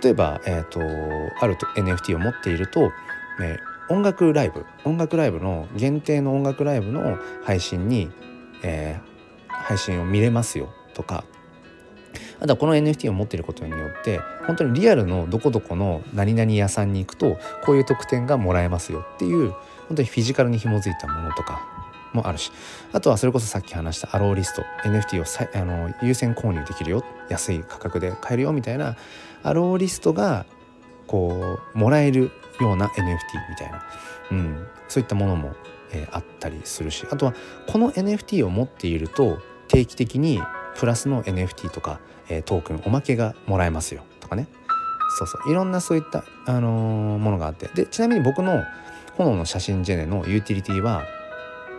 例えば、えっと、ある NFT を持っていると、えー、音楽ライブ音楽ライブの限定の音楽ライブの配信に、えー、配信を見れますよ。とかあとはこの NFT を持ってることによって本当にリアルのどこどこの何々屋さんに行くとこういう特典がもらえますよっていう本当にフィジカルに紐づいたものとかもあるしあとはそれこそさっき話したアローリスト NFT をさあの優先購入できるよ安い価格で買えるよみたいなアローリストがこうもらえるような NFT みたいな、うん、そういったものも、えー、あったりするしあとはこの NFT を持っていると定期的にプラスの NFT とか、えー、トークンおまけがもらえますよ。とかね。そうそう。いろんなそういった、あのー、ものがあって。でちなみに僕の炎の写真ジェネのユーティリティは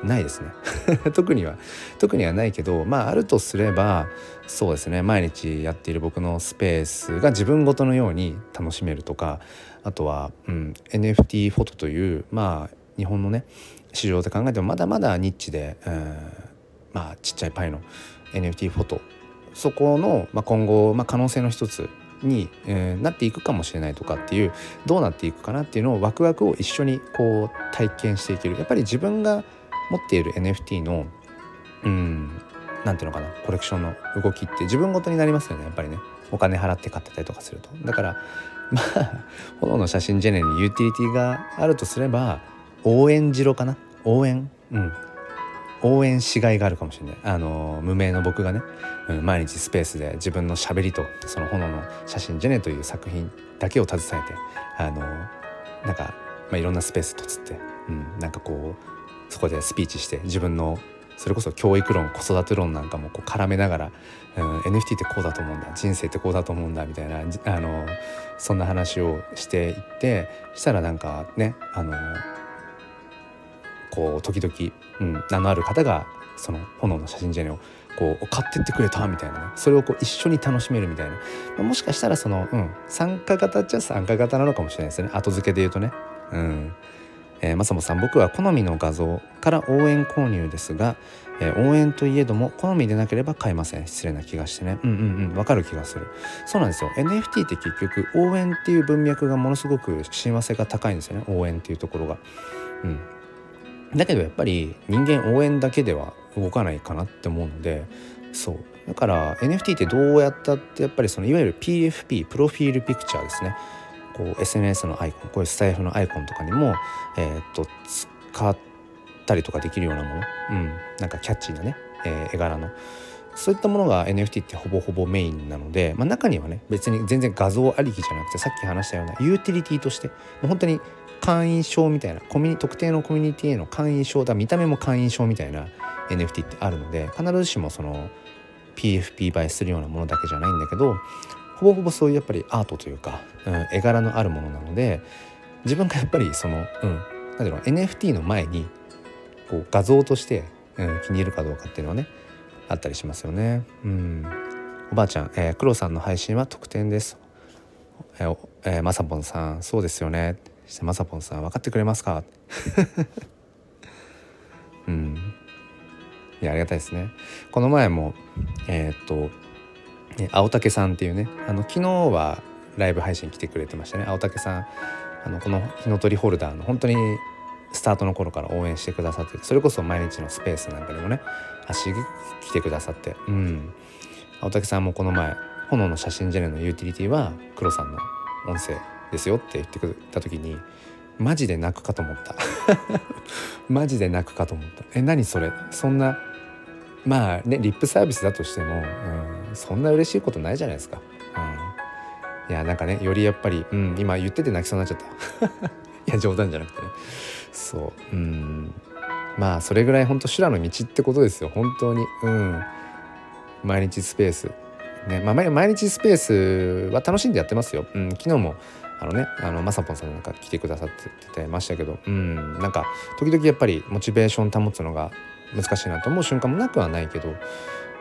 ないですね。特には特にはないけどまああるとすればそうですね。毎日やっている僕のスペースが自分ごとのように楽しめるとかあとは、うん、NFT フォトというまあ日本のね市場で考えてもまだまだニッチで、うん、まあちっちゃいパイの NFT フォト。そこの、まあ、今後、まあ、可能性の一つに、えー、なっていくかもしれないとかっていうどうなっていくかなっていうのをワクワクを一緒にこう体験していける。やっぱり自分が持っている NFT のうんなんていうのかなコレクションの動きって自分ごとになりますよねやっぱりね。お金払って買ってたりとかすると。だから まあ炎の写真ジェネにユーティリティがあるとすれば応援城かな。応援。うん。応援しがいがあるかもしれない。あの無名の僕がね、うん、毎日スペースで自分のしゃべりとその炎の写真ジェネという作品だけを携えてあのなんか、まあ、いろんなスペースとつって、うん、なんかこうそこでスピーチして自分のそれこそ教育論子育て論なんかもこう絡めながら、うん、NFT ってこうだと思うんだ人生ってこうだと思うんだみたいなあのそんな話をしていってしたらなんかねあのこう時々、うん、名のある方がその炎の写真ジェネをこう買ってってくれたみたいなね。それをこう一緒に楽しめるみたいな。もしかしたらその、うん、参加型っちゃ参加型なのかもしれないですね。後付けで言うとね。うん。えー、まさもさん僕は好みの画像から応援購入ですが、えー、応援といえども好みでなければ買えません。失礼な気がしてね。うんうんうん。わかる気がする。そうなんですよ。NFT って結局応援っていう文脈がものすごく親和性が高いんですよね。応援っていうところが。うん。だけどやっぱり人間応援だけでは動かないかなって思うのでそう。だから NFT ってどうやったってやっぱりそのいわゆる PFP プロフィールピクチャーですねこう SNS のアイコンこういうスタイフのアイコンとかにも、えー、っと使ったりとかできるようなもの、うん、なんかキャッチーなね、えー、絵柄の。そういったものが NFT ってほぼほぼメインなので、まあ、中にはね別に全然画像ありきじゃなくてさっき話したようなユーティリティとしてもう本当に会員証みたいなコミュニ特定のコミュニティへの会員証だ見た目も会員証みたいな NFT ってあるので必ずしもその PFP 映えするようなものだけじゃないんだけどほぼほぼそういうやっぱりアートというか、うん、絵柄のあるものなので自分がやっぱりその、うん、ていうの NFT の前にこう画像として、うん、気に入るかどうかっていうのはねあったりしますよね。うん、おばあちゃん、えー、黒さんの配信は特典です。えーえー、まさぽんさんそうですよね。してまさぽんさん分かってくれますか？うん。いやありがたいですね。この前もえー、っと青竹さんっていうねあの昨日はライブ配信来てくれてましたね。青竹さんあのこの火の鳥ホルダーの本当にスタートの頃から応援してくださってそれこそ毎日のスペースなんかにもね足来てくださってうん。青竹さんもこの前炎の写真ジェネのユーティリティは黒さんの音声ですよって言ってくれた時にマジで泣くかと思った。マジで泣くかと思った。え何それ？そんなまあねリップサービスだとしても、うん、そんな嬉しいことないじゃないですか、うん、いやなんかねよりやっぱり、うん、今言ってて泣きそうになっちゃった。いや冗談じゃなくてね。そう。うん。まあそれぐらい本当修羅の道ってことですよ。本当に。うん。毎日スペース。ねまあ、毎日スペースは楽しんでやってますよ、うん、昨日もあのねあのまさぽんさんなんか来てくださってましたけどうんなんか時々やっぱりモチベーション保つのが難しいなと思う瞬間もなくはないけど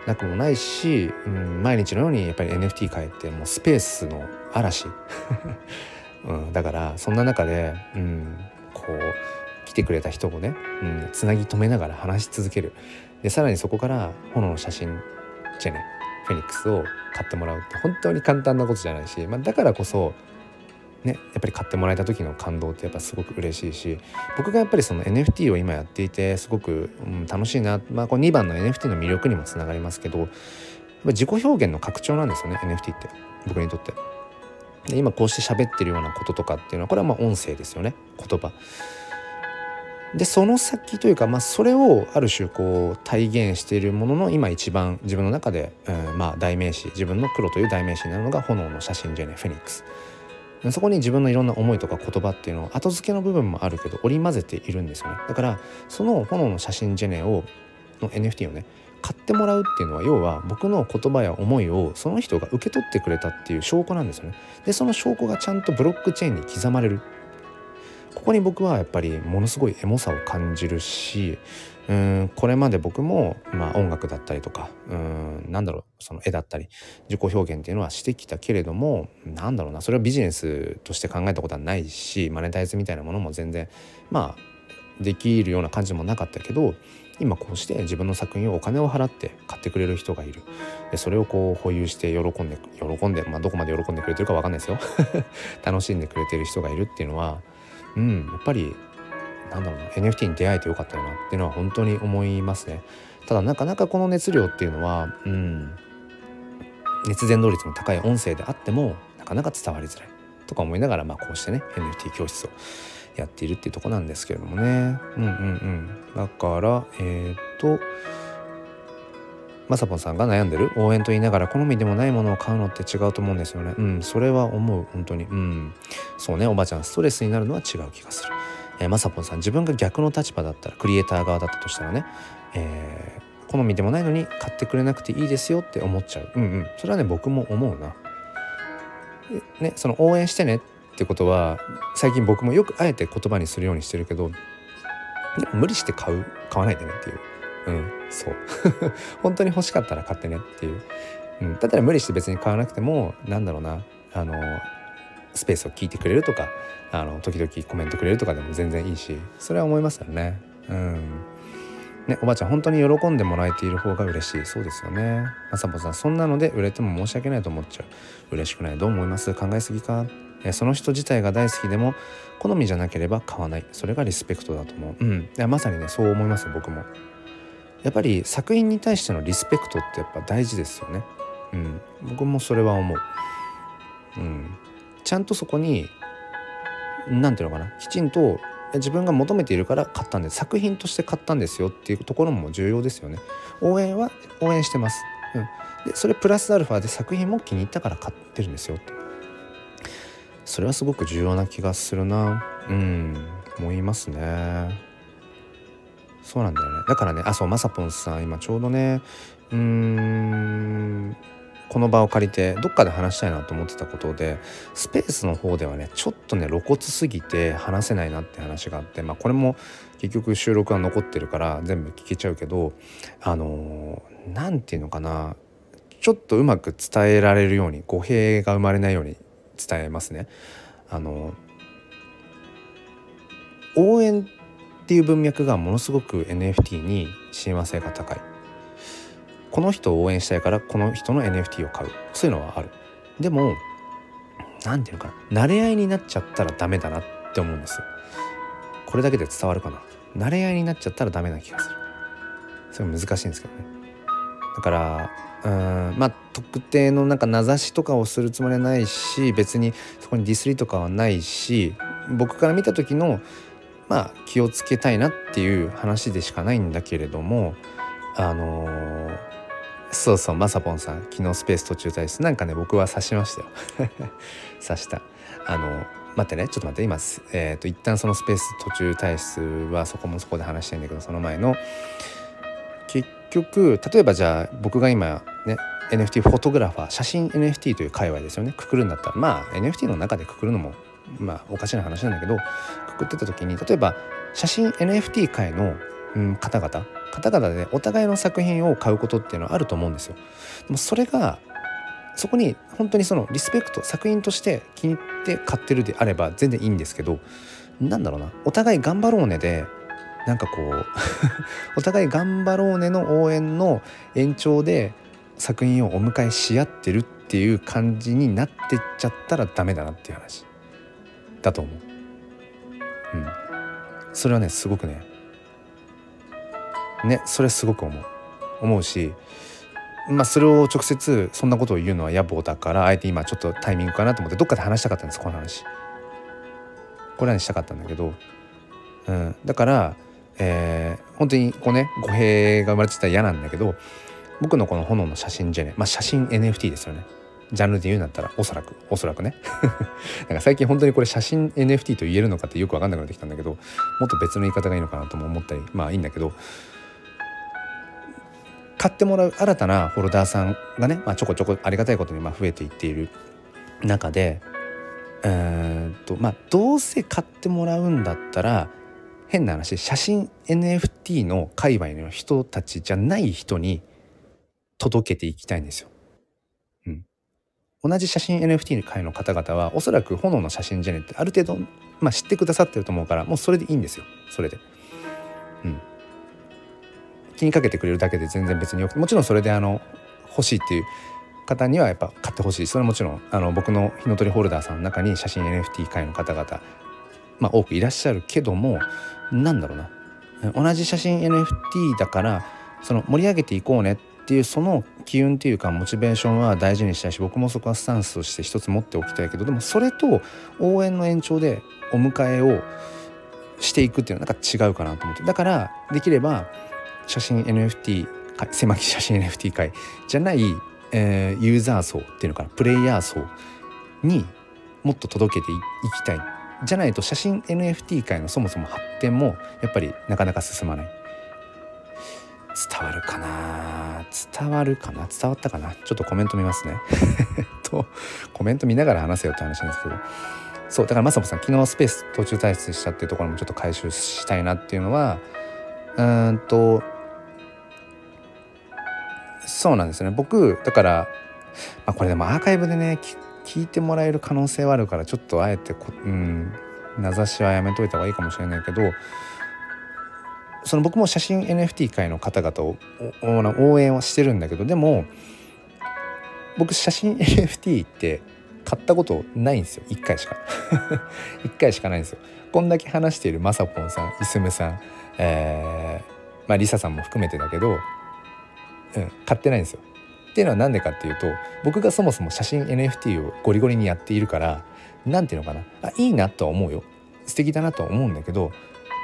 なくもないし、うん、毎日のようにやっぱり NFT 変えてもうスペースの嵐、うん、だからそんな中で、うん、こう来てくれた人をね、うん、つなぎ止めながら話し続ける。でさらにそこから炎の写真チェネフェニックスを買ってもらうって本当に簡単なことじゃないし、まあ、だからこそね、やっぱり買ってもらえた時の感動ってやっぱすごく嬉しいし僕がやっぱりその NFT を今やっていてすごく、うん、楽しいな、まあ、この2番の NFT の魅力にもつながりますけど自己表現の拡張なんですよね NFT って僕にとって。で今こうして喋ってるようなこととかっていうのはこれはまあ音声ですよね言葉。でその先というか、まあ、それをある種こう体現しているものの今一番自分の中で、うん、まあ代名詞自分の黒という代名詞になるのが炎の写真じゃねフェニックス。そこに自分のいろんな思いとか言葉っていうのを後付けの部分もあるけど織り交ぜているんですよね。だからその炎の写真ジェネをの NFT をね買ってもらうっていうのは要は僕の言葉や思いをその人が受け取ってくれたっていう証拠なんですよね。でその証拠がちゃんとブロックチェーンに刻まれる。ここに僕はやっぱりものすごいエモさを感じるしうんこれまで僕も、まあ、音楽だったりとかうんなんだろうその絵だったり自己表現っていうのはしてきたけれどもなんだろうなそれはビジネスとして考えたことはないしマネタイズみたいなものも全然まあできるような感じもなかったけど今こうして自分の作品をお金を払って買ってくれる人がいる。でそれをこう保有して喜んで喜んで、まあ、どこまで喜んでくれてるか分かんないですよ。楽しんでくれてる人がいるっていうのはうんやっぱりなんだろうな NFT に出会えてよかったよなっていうのは本当に思いますね。ただなかなかこの熱量っていうのはうん熱伝導率の高い音声であってもなかなか伝わりづらい。とか思いながらまあこうしてね NFT 教室をやっているっていうとこなんですけれどもね。うんうんうん。だからえっ、とまさぽんさんが悩んでる応援と言いながら好みでもないものを買うのって違うと思うんですよね。うんそれは思う。本当に。うん。そうね。おばちゃんストレスになるのは違う気がする。えー、まさぽんさん自分が逆の立場だったらクリエイター側だったとしたらね、えー、好みでもないのに買ってくれなくていいですよって思っちゃう。うんうん。それはね僕も思うな。ねその応援してねってことは最近僕もよくあえて言葉にするようにしてるけどでも無理して買う買わないでねっていう。うんそう。本当に欲しかったら買ってねっていう、うん、だったら無理して別に買わなくてもなんだろうな。あのスペースを聞いてくれるとかあの時々コメントくれるとかでも全然いいしそれは思いますよね。うん。ね、おばあちゃん本当に喜んでもらえている方が嬉しい。そうですよね。まさぽさんそんなので売れても申し訳ないと思っちゃう。嬉しくないどう思います。考えすぎか。えその人自体が大好きでも好みじゃなければ買わない。それがリスペクトだと思う。うん。いやまさにねそう思います僕も。やっぱり作品に対してのリスペクトってやっぱ大事ですよね。うん。僕もそれは思う。うん。ちゃんとそこに何ていうのかなきちんと自分が求めているから買ったんです。作品として買ったんですよっていうところも重要ですよね。応援は応援してます、うん、でそれプラスアルファで作品も気に入ったから買ってるんですよ。ってそれはすごく重要な気がするな。うん。思いますね。そうなんだよね。だからねあそうまさぽんさん今ちょうどねうーんこの場を借りてどっかで話したいなと思ってたことでスペースの方ではねちょっとね露骨すぎて話せないなって話があってまあこれも結局収録が残ってるから全部聞けちゃうけどあの何、て言うのかなちょっとうまく伝えられるように語弊が生まれないように伝えますね。あの応援っていう文脈がものすごく NFT に親和性が高いこの人を応援したいからこの人の NFT を買う。そういうのはある。でも何て言うのかな。慣れ合いになっちゃったらダメだなって思うんですこれだけで伝わるかな。慣れ合いになっちゃったらダメな気がする。それ難しいんですけどね。だからうんまあ特定のなんか名指しとかをするつもりはないし別にそこにディスりとかはないし僕から見た時のまあ気をつけたいなっていう話でしかないんだけれどもあのーそうそうまさぽんさん昨日スペース途中退出。なんかね僕は刺しましたよ。刺した。あの待ってねちょっと待って。今えっ、ー、と一旦そのスペース途中退出はそこもそこで話したいんだけどその前の結局例えばじゃあ僕が今ね NFT フォトグラファー写真 NFT という界隈ですよね。くくるんだったらまあ NFT の中でくくるのもまあおかしな話なんだけどくくってた時に例えば写真 NFT 界の、うん、方々方々でねお互いの作品を買うことっていうのはあると思うんですよ。でもそれがそこに本当にそのリスペクト作品として気に入って買ってるであれば全然いいんですけどなんだろうなお互い頑張ろうねでなんかこう お互い頑張ろうねの応援の延長で作品をお迎えし合ってるっていう感じになってっちゃったらダメだなっていう話だと思う。うん、それはねすごくねねそれすごく思う。思うしまあそれを直接そんなことを言うのは野暮だからあえて今ちょっとタイミングかなと思ってどっかで話したかったんですこの話。これはにしたかったんだけど、うん、だからえー、本当にこうね語弊が生まれてたら嫌なんだけど僕のこの炎の写真ジェネまあ写真 NFT ですよね。ジャンルで言うんだったらおそらく。おそらくね。なんか最近本当にこれ写真 NFT と言えるのかってよく分かんなくなってきたんだけどもっと別の言い方がいいのかなとも思ったりまあいいんだけど。買ってもらう新たなホルダーさんがね、まあ、ちょこちょこありがたいことにま増えていっている中でうんとまあどうせ買ってもらうんだったら変な話写真 NFT の界隈の人たちじゃない人に届けていきたいんですよ。うん、同じ写真 NFT の会の方々はおそらく炎の写真ジェネってある程度、まあ、知ってくださってると思うからもうそれでいいんですよそれで。気にかけてくれるだけで全然別によくもちろんそれであの欲しいっていう方にはやっぱ買ってほしい。それはもちろんあの僕の火の鳥ホルダーさんの中に写真 NFT 界の方々まあ多くいらっしゃるけどもなんだろうな。同じ写真 NFT だからその盛り上げていこうねっていうその機運っていうかモチベーションは大事にしたいし僕もそこはスタンスとして一つ持っておきたいけどでもそれと応援の延長でお迎えをしていくっていうのはなんか違うかなと思って。だからできれば写真 NFT 狭き写真 NFT 界じゃない、えー、ユーザー層っていうのかなプレイヤー層にもっと届けていきたい。じゃないと写真 NFT 界のそもそも発展もやっぱりなかなか進まない。伝わるかな伝わるかな伝わったかなちょっとコメント見ますね。とコメント見ながら話せよって話なんですけど。そうだからまさもさん昨日スペース途中退出したっていうところもちょっと回収したいなっていうのはうんとそうなんですね。僕だから、まあ、これでもアーカイブでね聞いてもらえる可能性はあるからちょっとあえてこうん名指しはやめといた方がいいかもしれないけどその僕も写真 NFT 界の方々を応援はしてるんだけどでも僕写真 NFT って買ったことないんですよ。1回しか。1回しかないんですよ。こんだけ話しているまさぽんさんいすむさんえー、まありささんも含めてだけど、うん、買ってないんですよ。っていうのは何でかっていうと僕がそもそも写真 NFT をゴリゴリにやっているから何ていうのかな。あいいなとは思うよ。素敵だなとは思うんだけど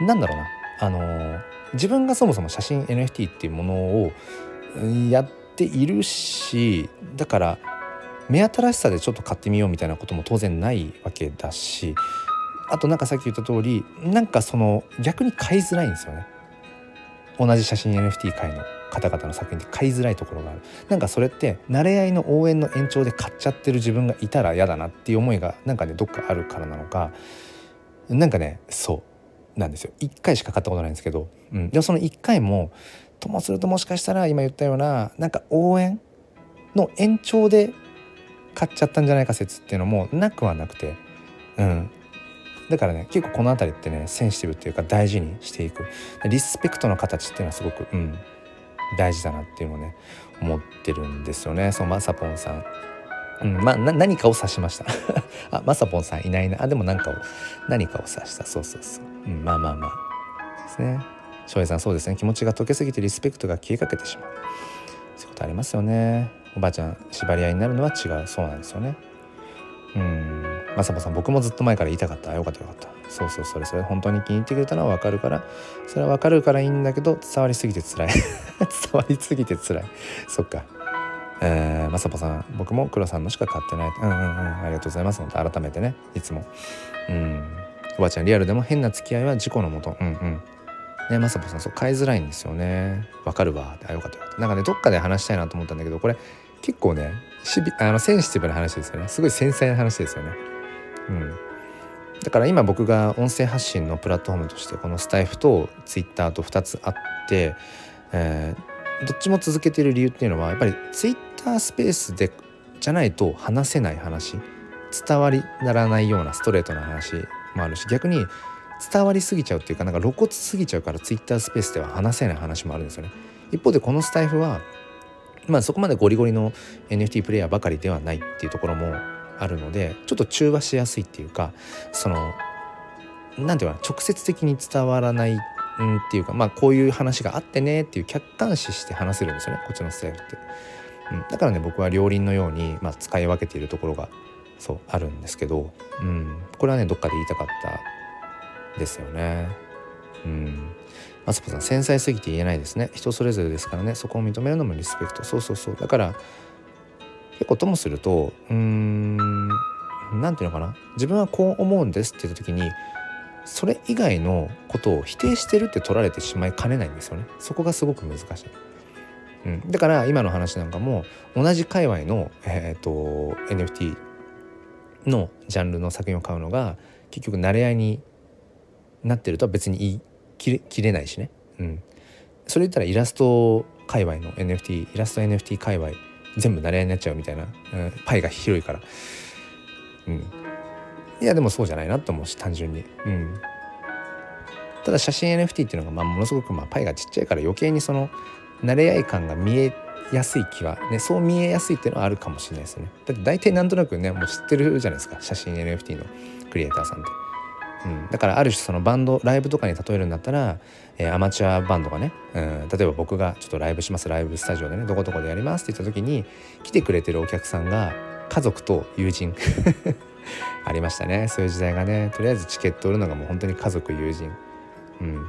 なんだろうな。あのー、自分がそもそも写真 NFT っていうものをやっているしだから目新しさでちょっと買ってみようみたいなことも当然ないわけだしあとなんかさっき言った通りなんかその逆に買いづらいんですよね。同じ写真 NFT 界の。方々の作品って買いづらいところがある。なんかそれって慣れ合いの応援の延長で買っちゃってる自分がいたら嫌だなっていう思いがなんかねどっかあるからなのか。なんかねそう。なんですよ。1回しか買ったことないんですけど、うん、でもその1回もともするともしかしたら今言ったようななんか応援の延長で買っちゃったんじゃないか説っていうのもなくはなくて、うん、だからね結構この辺りってねセンシティブっていうか大事にしていく。リスペクトの形っていうのはすごく、うん、大事だなっていうのをね思ってるんですよね。そのまさぽんさん。うん、まあ何かを指しました。あまさぽんさんいないな。あでも何かを何かを指した。そうそうそう、うん、まあまあまあ。ですね。翔平さんそうですね。気持ちが溶けすぎてリスペクトが消えかけてしまう。そういうことありますよね。おばあちゃん縛り合いになるのは違う。そうなんですよね。うん。まさぽさん僕もずっと前から言いたかった。よかったよかった。そうそうそれそれ。本当に気に入ってくれたのは分かるから。それは分かるからいいんだけど伝わりすぎて辛い。伝わりすぎて辛い。そっか。えー、まさぽさん僕も黒さんのしか買ってない。うんうんうん。ありがとうございます。改めてね。いつも。うん。おばあちゃんリアルでも変な付き合いは事故のもと。うんうん。ねまさぽさんそう買いづらいんですよね。わかるわ。あよかったよかった。なんかねどっかで話したいなと思ったんだけどこれ結構ねシビあのセンシティブな話ですよね。すごい繊細な話ですよね。うんだから今僕が音声発信のプラットフォームとしてこのスタイフとツイッターと2つあって、えー、どっちも続けてる理由っていうのはやっぱりツイッタースペースでじゃないと話せない話伝わりならないようなストレートな話もあるし逆に伝わりすぎちゃうっていうかなんか露骨すぎちゃうからツイッタースペースでは話せない話もあるんですよね。一方でこのスタイフはまあそこまでゴリゴリの NFT プレイヤーばかりではないっていうところもあるのでちょっと中和しやすいっていうかその何て言うかな直接的に伝わらないんっていうかまあこういう話があってねっていう客観視して話せるんですよねこっちのスタイルって。うん、だからね僕は両輪のように、まあ、使い分けているところがそうあるんですけど、うん、これはねどっかで言いたかったですよね。うん。マスポさん繊細すぎて言えないですね。人それぞれですからねそこを認めるのもリスペクト。そうそうそう。だから結構ともするとうーん何て言うのかな？自分はこう思うんですって言った時にそれ以外のことを否定してるって取られてしまいかねないんですよね。そこがすごく難しい、うん、だから今の話なんかも同じ界隈の、えーと、NFT のジャンルの作品を買うのが結局慣れ合いになってるとは別に言い切れ切れないしね、うん、それ言ったらイラスト界隈の NFT イラスト NFT 界隈全部慣れ合いになっちゃうみたいな、うん、パイが広いから、うん、いやでもそうじゃないなと思うし単純に、うん、ただ写真 NFT っていうのがまあものすごくまあパイがちっちゃいから余計にその慣れ合い感が見えやすい気はねそう見えやすいっていうのはあるかもしれないですよね。だって大体なんとなくねもう知ってるじゃないですか写真 NFT のクリエイターさんって。うん、だからある種そのバンドライブとかに例えるんだったら、えー、アマチュアバンドがね、うん、例えば僕がちょっとライブしますライブスタジオでねどこどこでやりますって言った時に来てくれてるお客さんが家族と友人。ありましたね。そういう時代がねとりあえずチケット売るのがもう本当に家族友人。うん。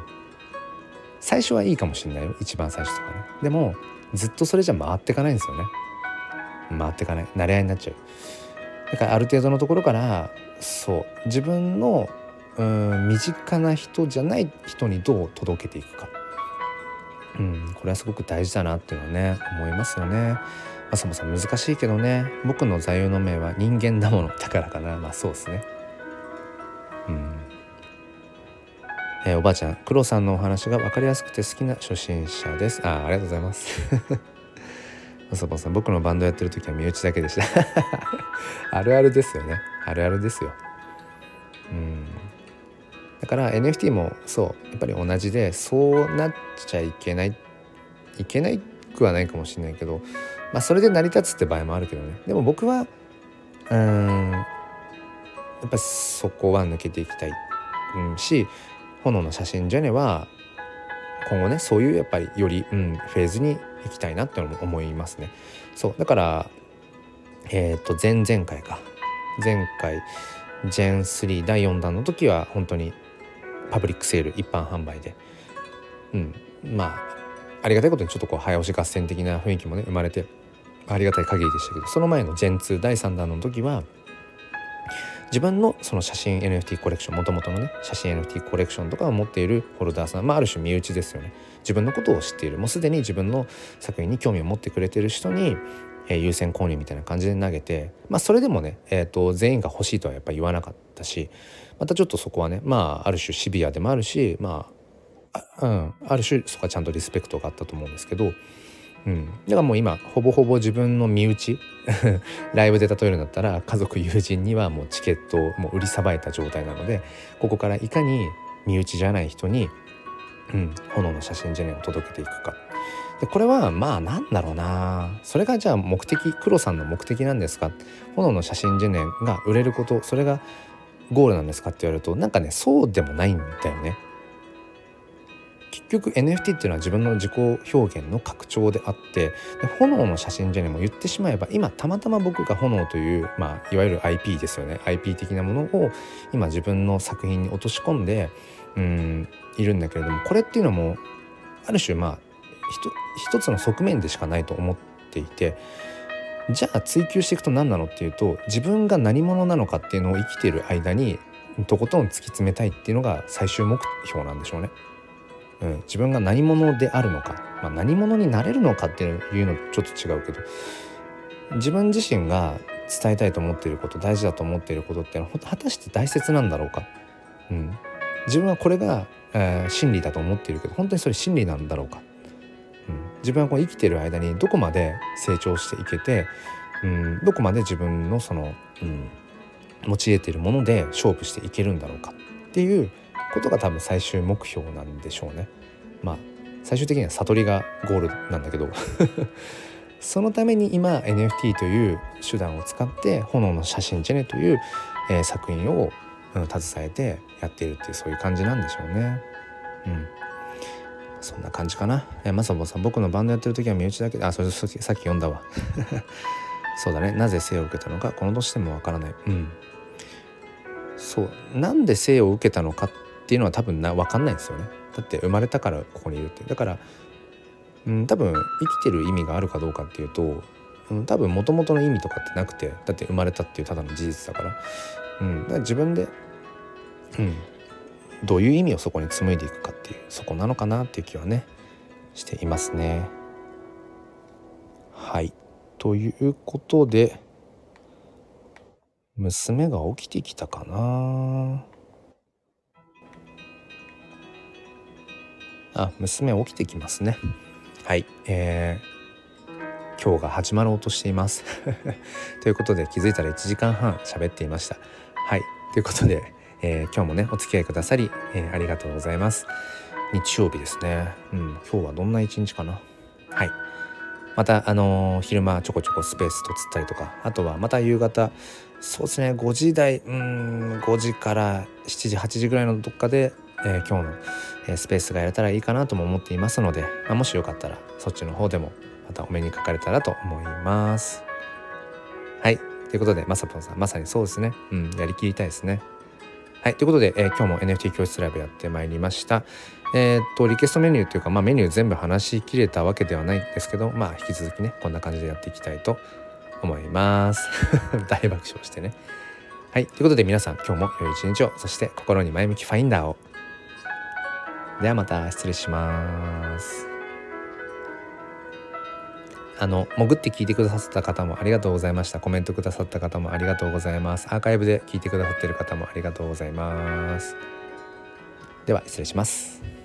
最初はいいかもしんないよ。一番最初とかね。でもずっとそれじゃ回ってかないんですよね。回ってかない。慣れ合いになっちゃう。だからある程度のところからそう。自分のうん身近な人じゃない人にどう届けていくか、うん、これはすごく大事だなっていうのはね思いますよね。まさまさ難しいけどね僕の座右の銘は人間だものだからかな。まあそうですね。うん。えー、おばあちゃん黒さんのお話が分かりやすくて好きな初心者です。あありがとうございます。まさぽんさん僕のバンドやってる時は身内だけでした。あるあるですよね。あるあるですよ。うん。だから NFT もそうやっぱり同じでそうなっちゃいけないいけないくはないかもしれないけど、まあ、それで成り立つって場合もあるけどね。でも僕はうんやっぱりそこは抜けていきたい、うん、し炎の写真ジェネは今後ねそういうやっぱりより、うん、フェーズに行きたいなって思いますね。そうだからえっ、ー、と前々回か。前回ジェン3第4弾の時は本当にパブリックセール一般販売で、うん、まあありがたいことにちょっとこう早押し合戦的な雰囲気もね生まれてありがたい限りでしたけどその前のジェン2第3弾の時は自分のその写真 NFT コレクションもともとのね写真 NFT コレクションとかを持っているホルダーさんまあある種身内ですよね。自分のことを知っている。もうすでに自分の作品に興味を持ってくれてる人に、えー、優先購入みたいな感じで投げてまあそれでもね、えーと、全員が欲しいとはやっぱり言わなかったしまたちょっとそこはねまあある種シビアでもあるしまああ,、うん、ある種そこはちゃんとリスペクトがあったと思うんですけどうん、だからもう今ほぼほぼ自分の身内 ライブで例えるんだったら家族友人にはもうチケットをもう売りさばいた状態なのでここからいかに身内じゃない人に、うん、炎の写真ジェネを届けていくか。でこれはまあなんだろうな。それがじゃあ目的黒さんの目的なんですか？炎の写真ジェネが売れることそれがゴールなんですかって言われるとなんかねそうでもないんだよね。結局 NFT っていうのは自分の自己表現の拡張であってで炎の写真じゃねも言ってしまえば今たまたま僕が炎という、まあ、いわゆる IP ですよね IP 的なものを今自分の作品に落とし込んでうんいるんだけれどもこれっていうのもある種まあ一つの側面でしかないと思っていてじゃあ追求していくと何なのっていうと自分が何者なのかっていうのを生きている間にとことん突き詰めたいっていうのが最終目標なんでしょうね。うん、自分が何者であるのか、まあ、何者になれるのかっていうのちょっと違うけど。自分自身が伝えたいと思っていること大事だと思っていることっていうのは果たして大切なんだろうか、うん、自分はこれが、えー、真理だと思っているけど本当にそれ真理なんだろうか、自分はこう生きてる間にどこまで成長していけて、うん、どこまで自分のその、うん、持ち得てるもので勝負していけるんだろうかっていうことが多分最終目標なんでしょうね。まあ最終的には悟りがゴールなんだけど そのために今 NFT という手段を使って「炎の写真ジェネ」という、えー、作品を、うん、携えてやっているっていうそういう感じなんでしょうね。うんそんな感じかな。えまさぼさん、僕のバンドやってる時は身内だけ、あ、それさっき読んだわ。そうだね。なぜ生を受けたのか、この年でもわからない。うん。そう。なんで生を受けたのかっていうのは多分な分かんないんですよねだって生まれたからここにいるってだから、うん、多分生きてる意味があるかどうかっていうと、うん、多分もともとの意味とかってなくてだって生まれたっていうただの事実だから,、うん、だから自分で、うん、どういう意味をそこに紡いでいくかっていうそこなのかなっていう気はねしていますね。はい。ということで娘が起きてきたかな。あ娘起きてきますね。はい。えー、今日が始まろうとしています。ということで気づいたら1時間半喋っていました。はい。ということで、えー、今日もねお付き合いくださり、えー、ありがとうございます。日曜日ですね。うん今日はどんな一日かな？はい。またあのー、昼間ちょこちょこスペースとつったりとかあとはまた夕方そうですね5時台うん5時から7時8時ぐらいのどっかでえー、今日の、えスペースがやれたらいいかなとも思っていますので、まあ、もしよかったらそっちの方でもまたお目にかかれたらと思います。はい。ということでまさぽんさんまさにそうですね。うんやりきりたいですね。はいということで、えー、今日も NFT 教室ライブやってまいりました。えー、っとリクエストメニューというか、まあ、メニュー全部話しきれたわけではないんですけどまあ引き続きねこんな感じでやっていきたいと思います。大爆笑してね。はいということで皆さん今日も良い一日をそして心に前向きファインダーをではまた失礼しますあの潜って聞いてくださった方もありがとうございました。コメントくださった方もありがとうございます。アーカイブで聞いてくださってる方もありがとうございます。では失礼します。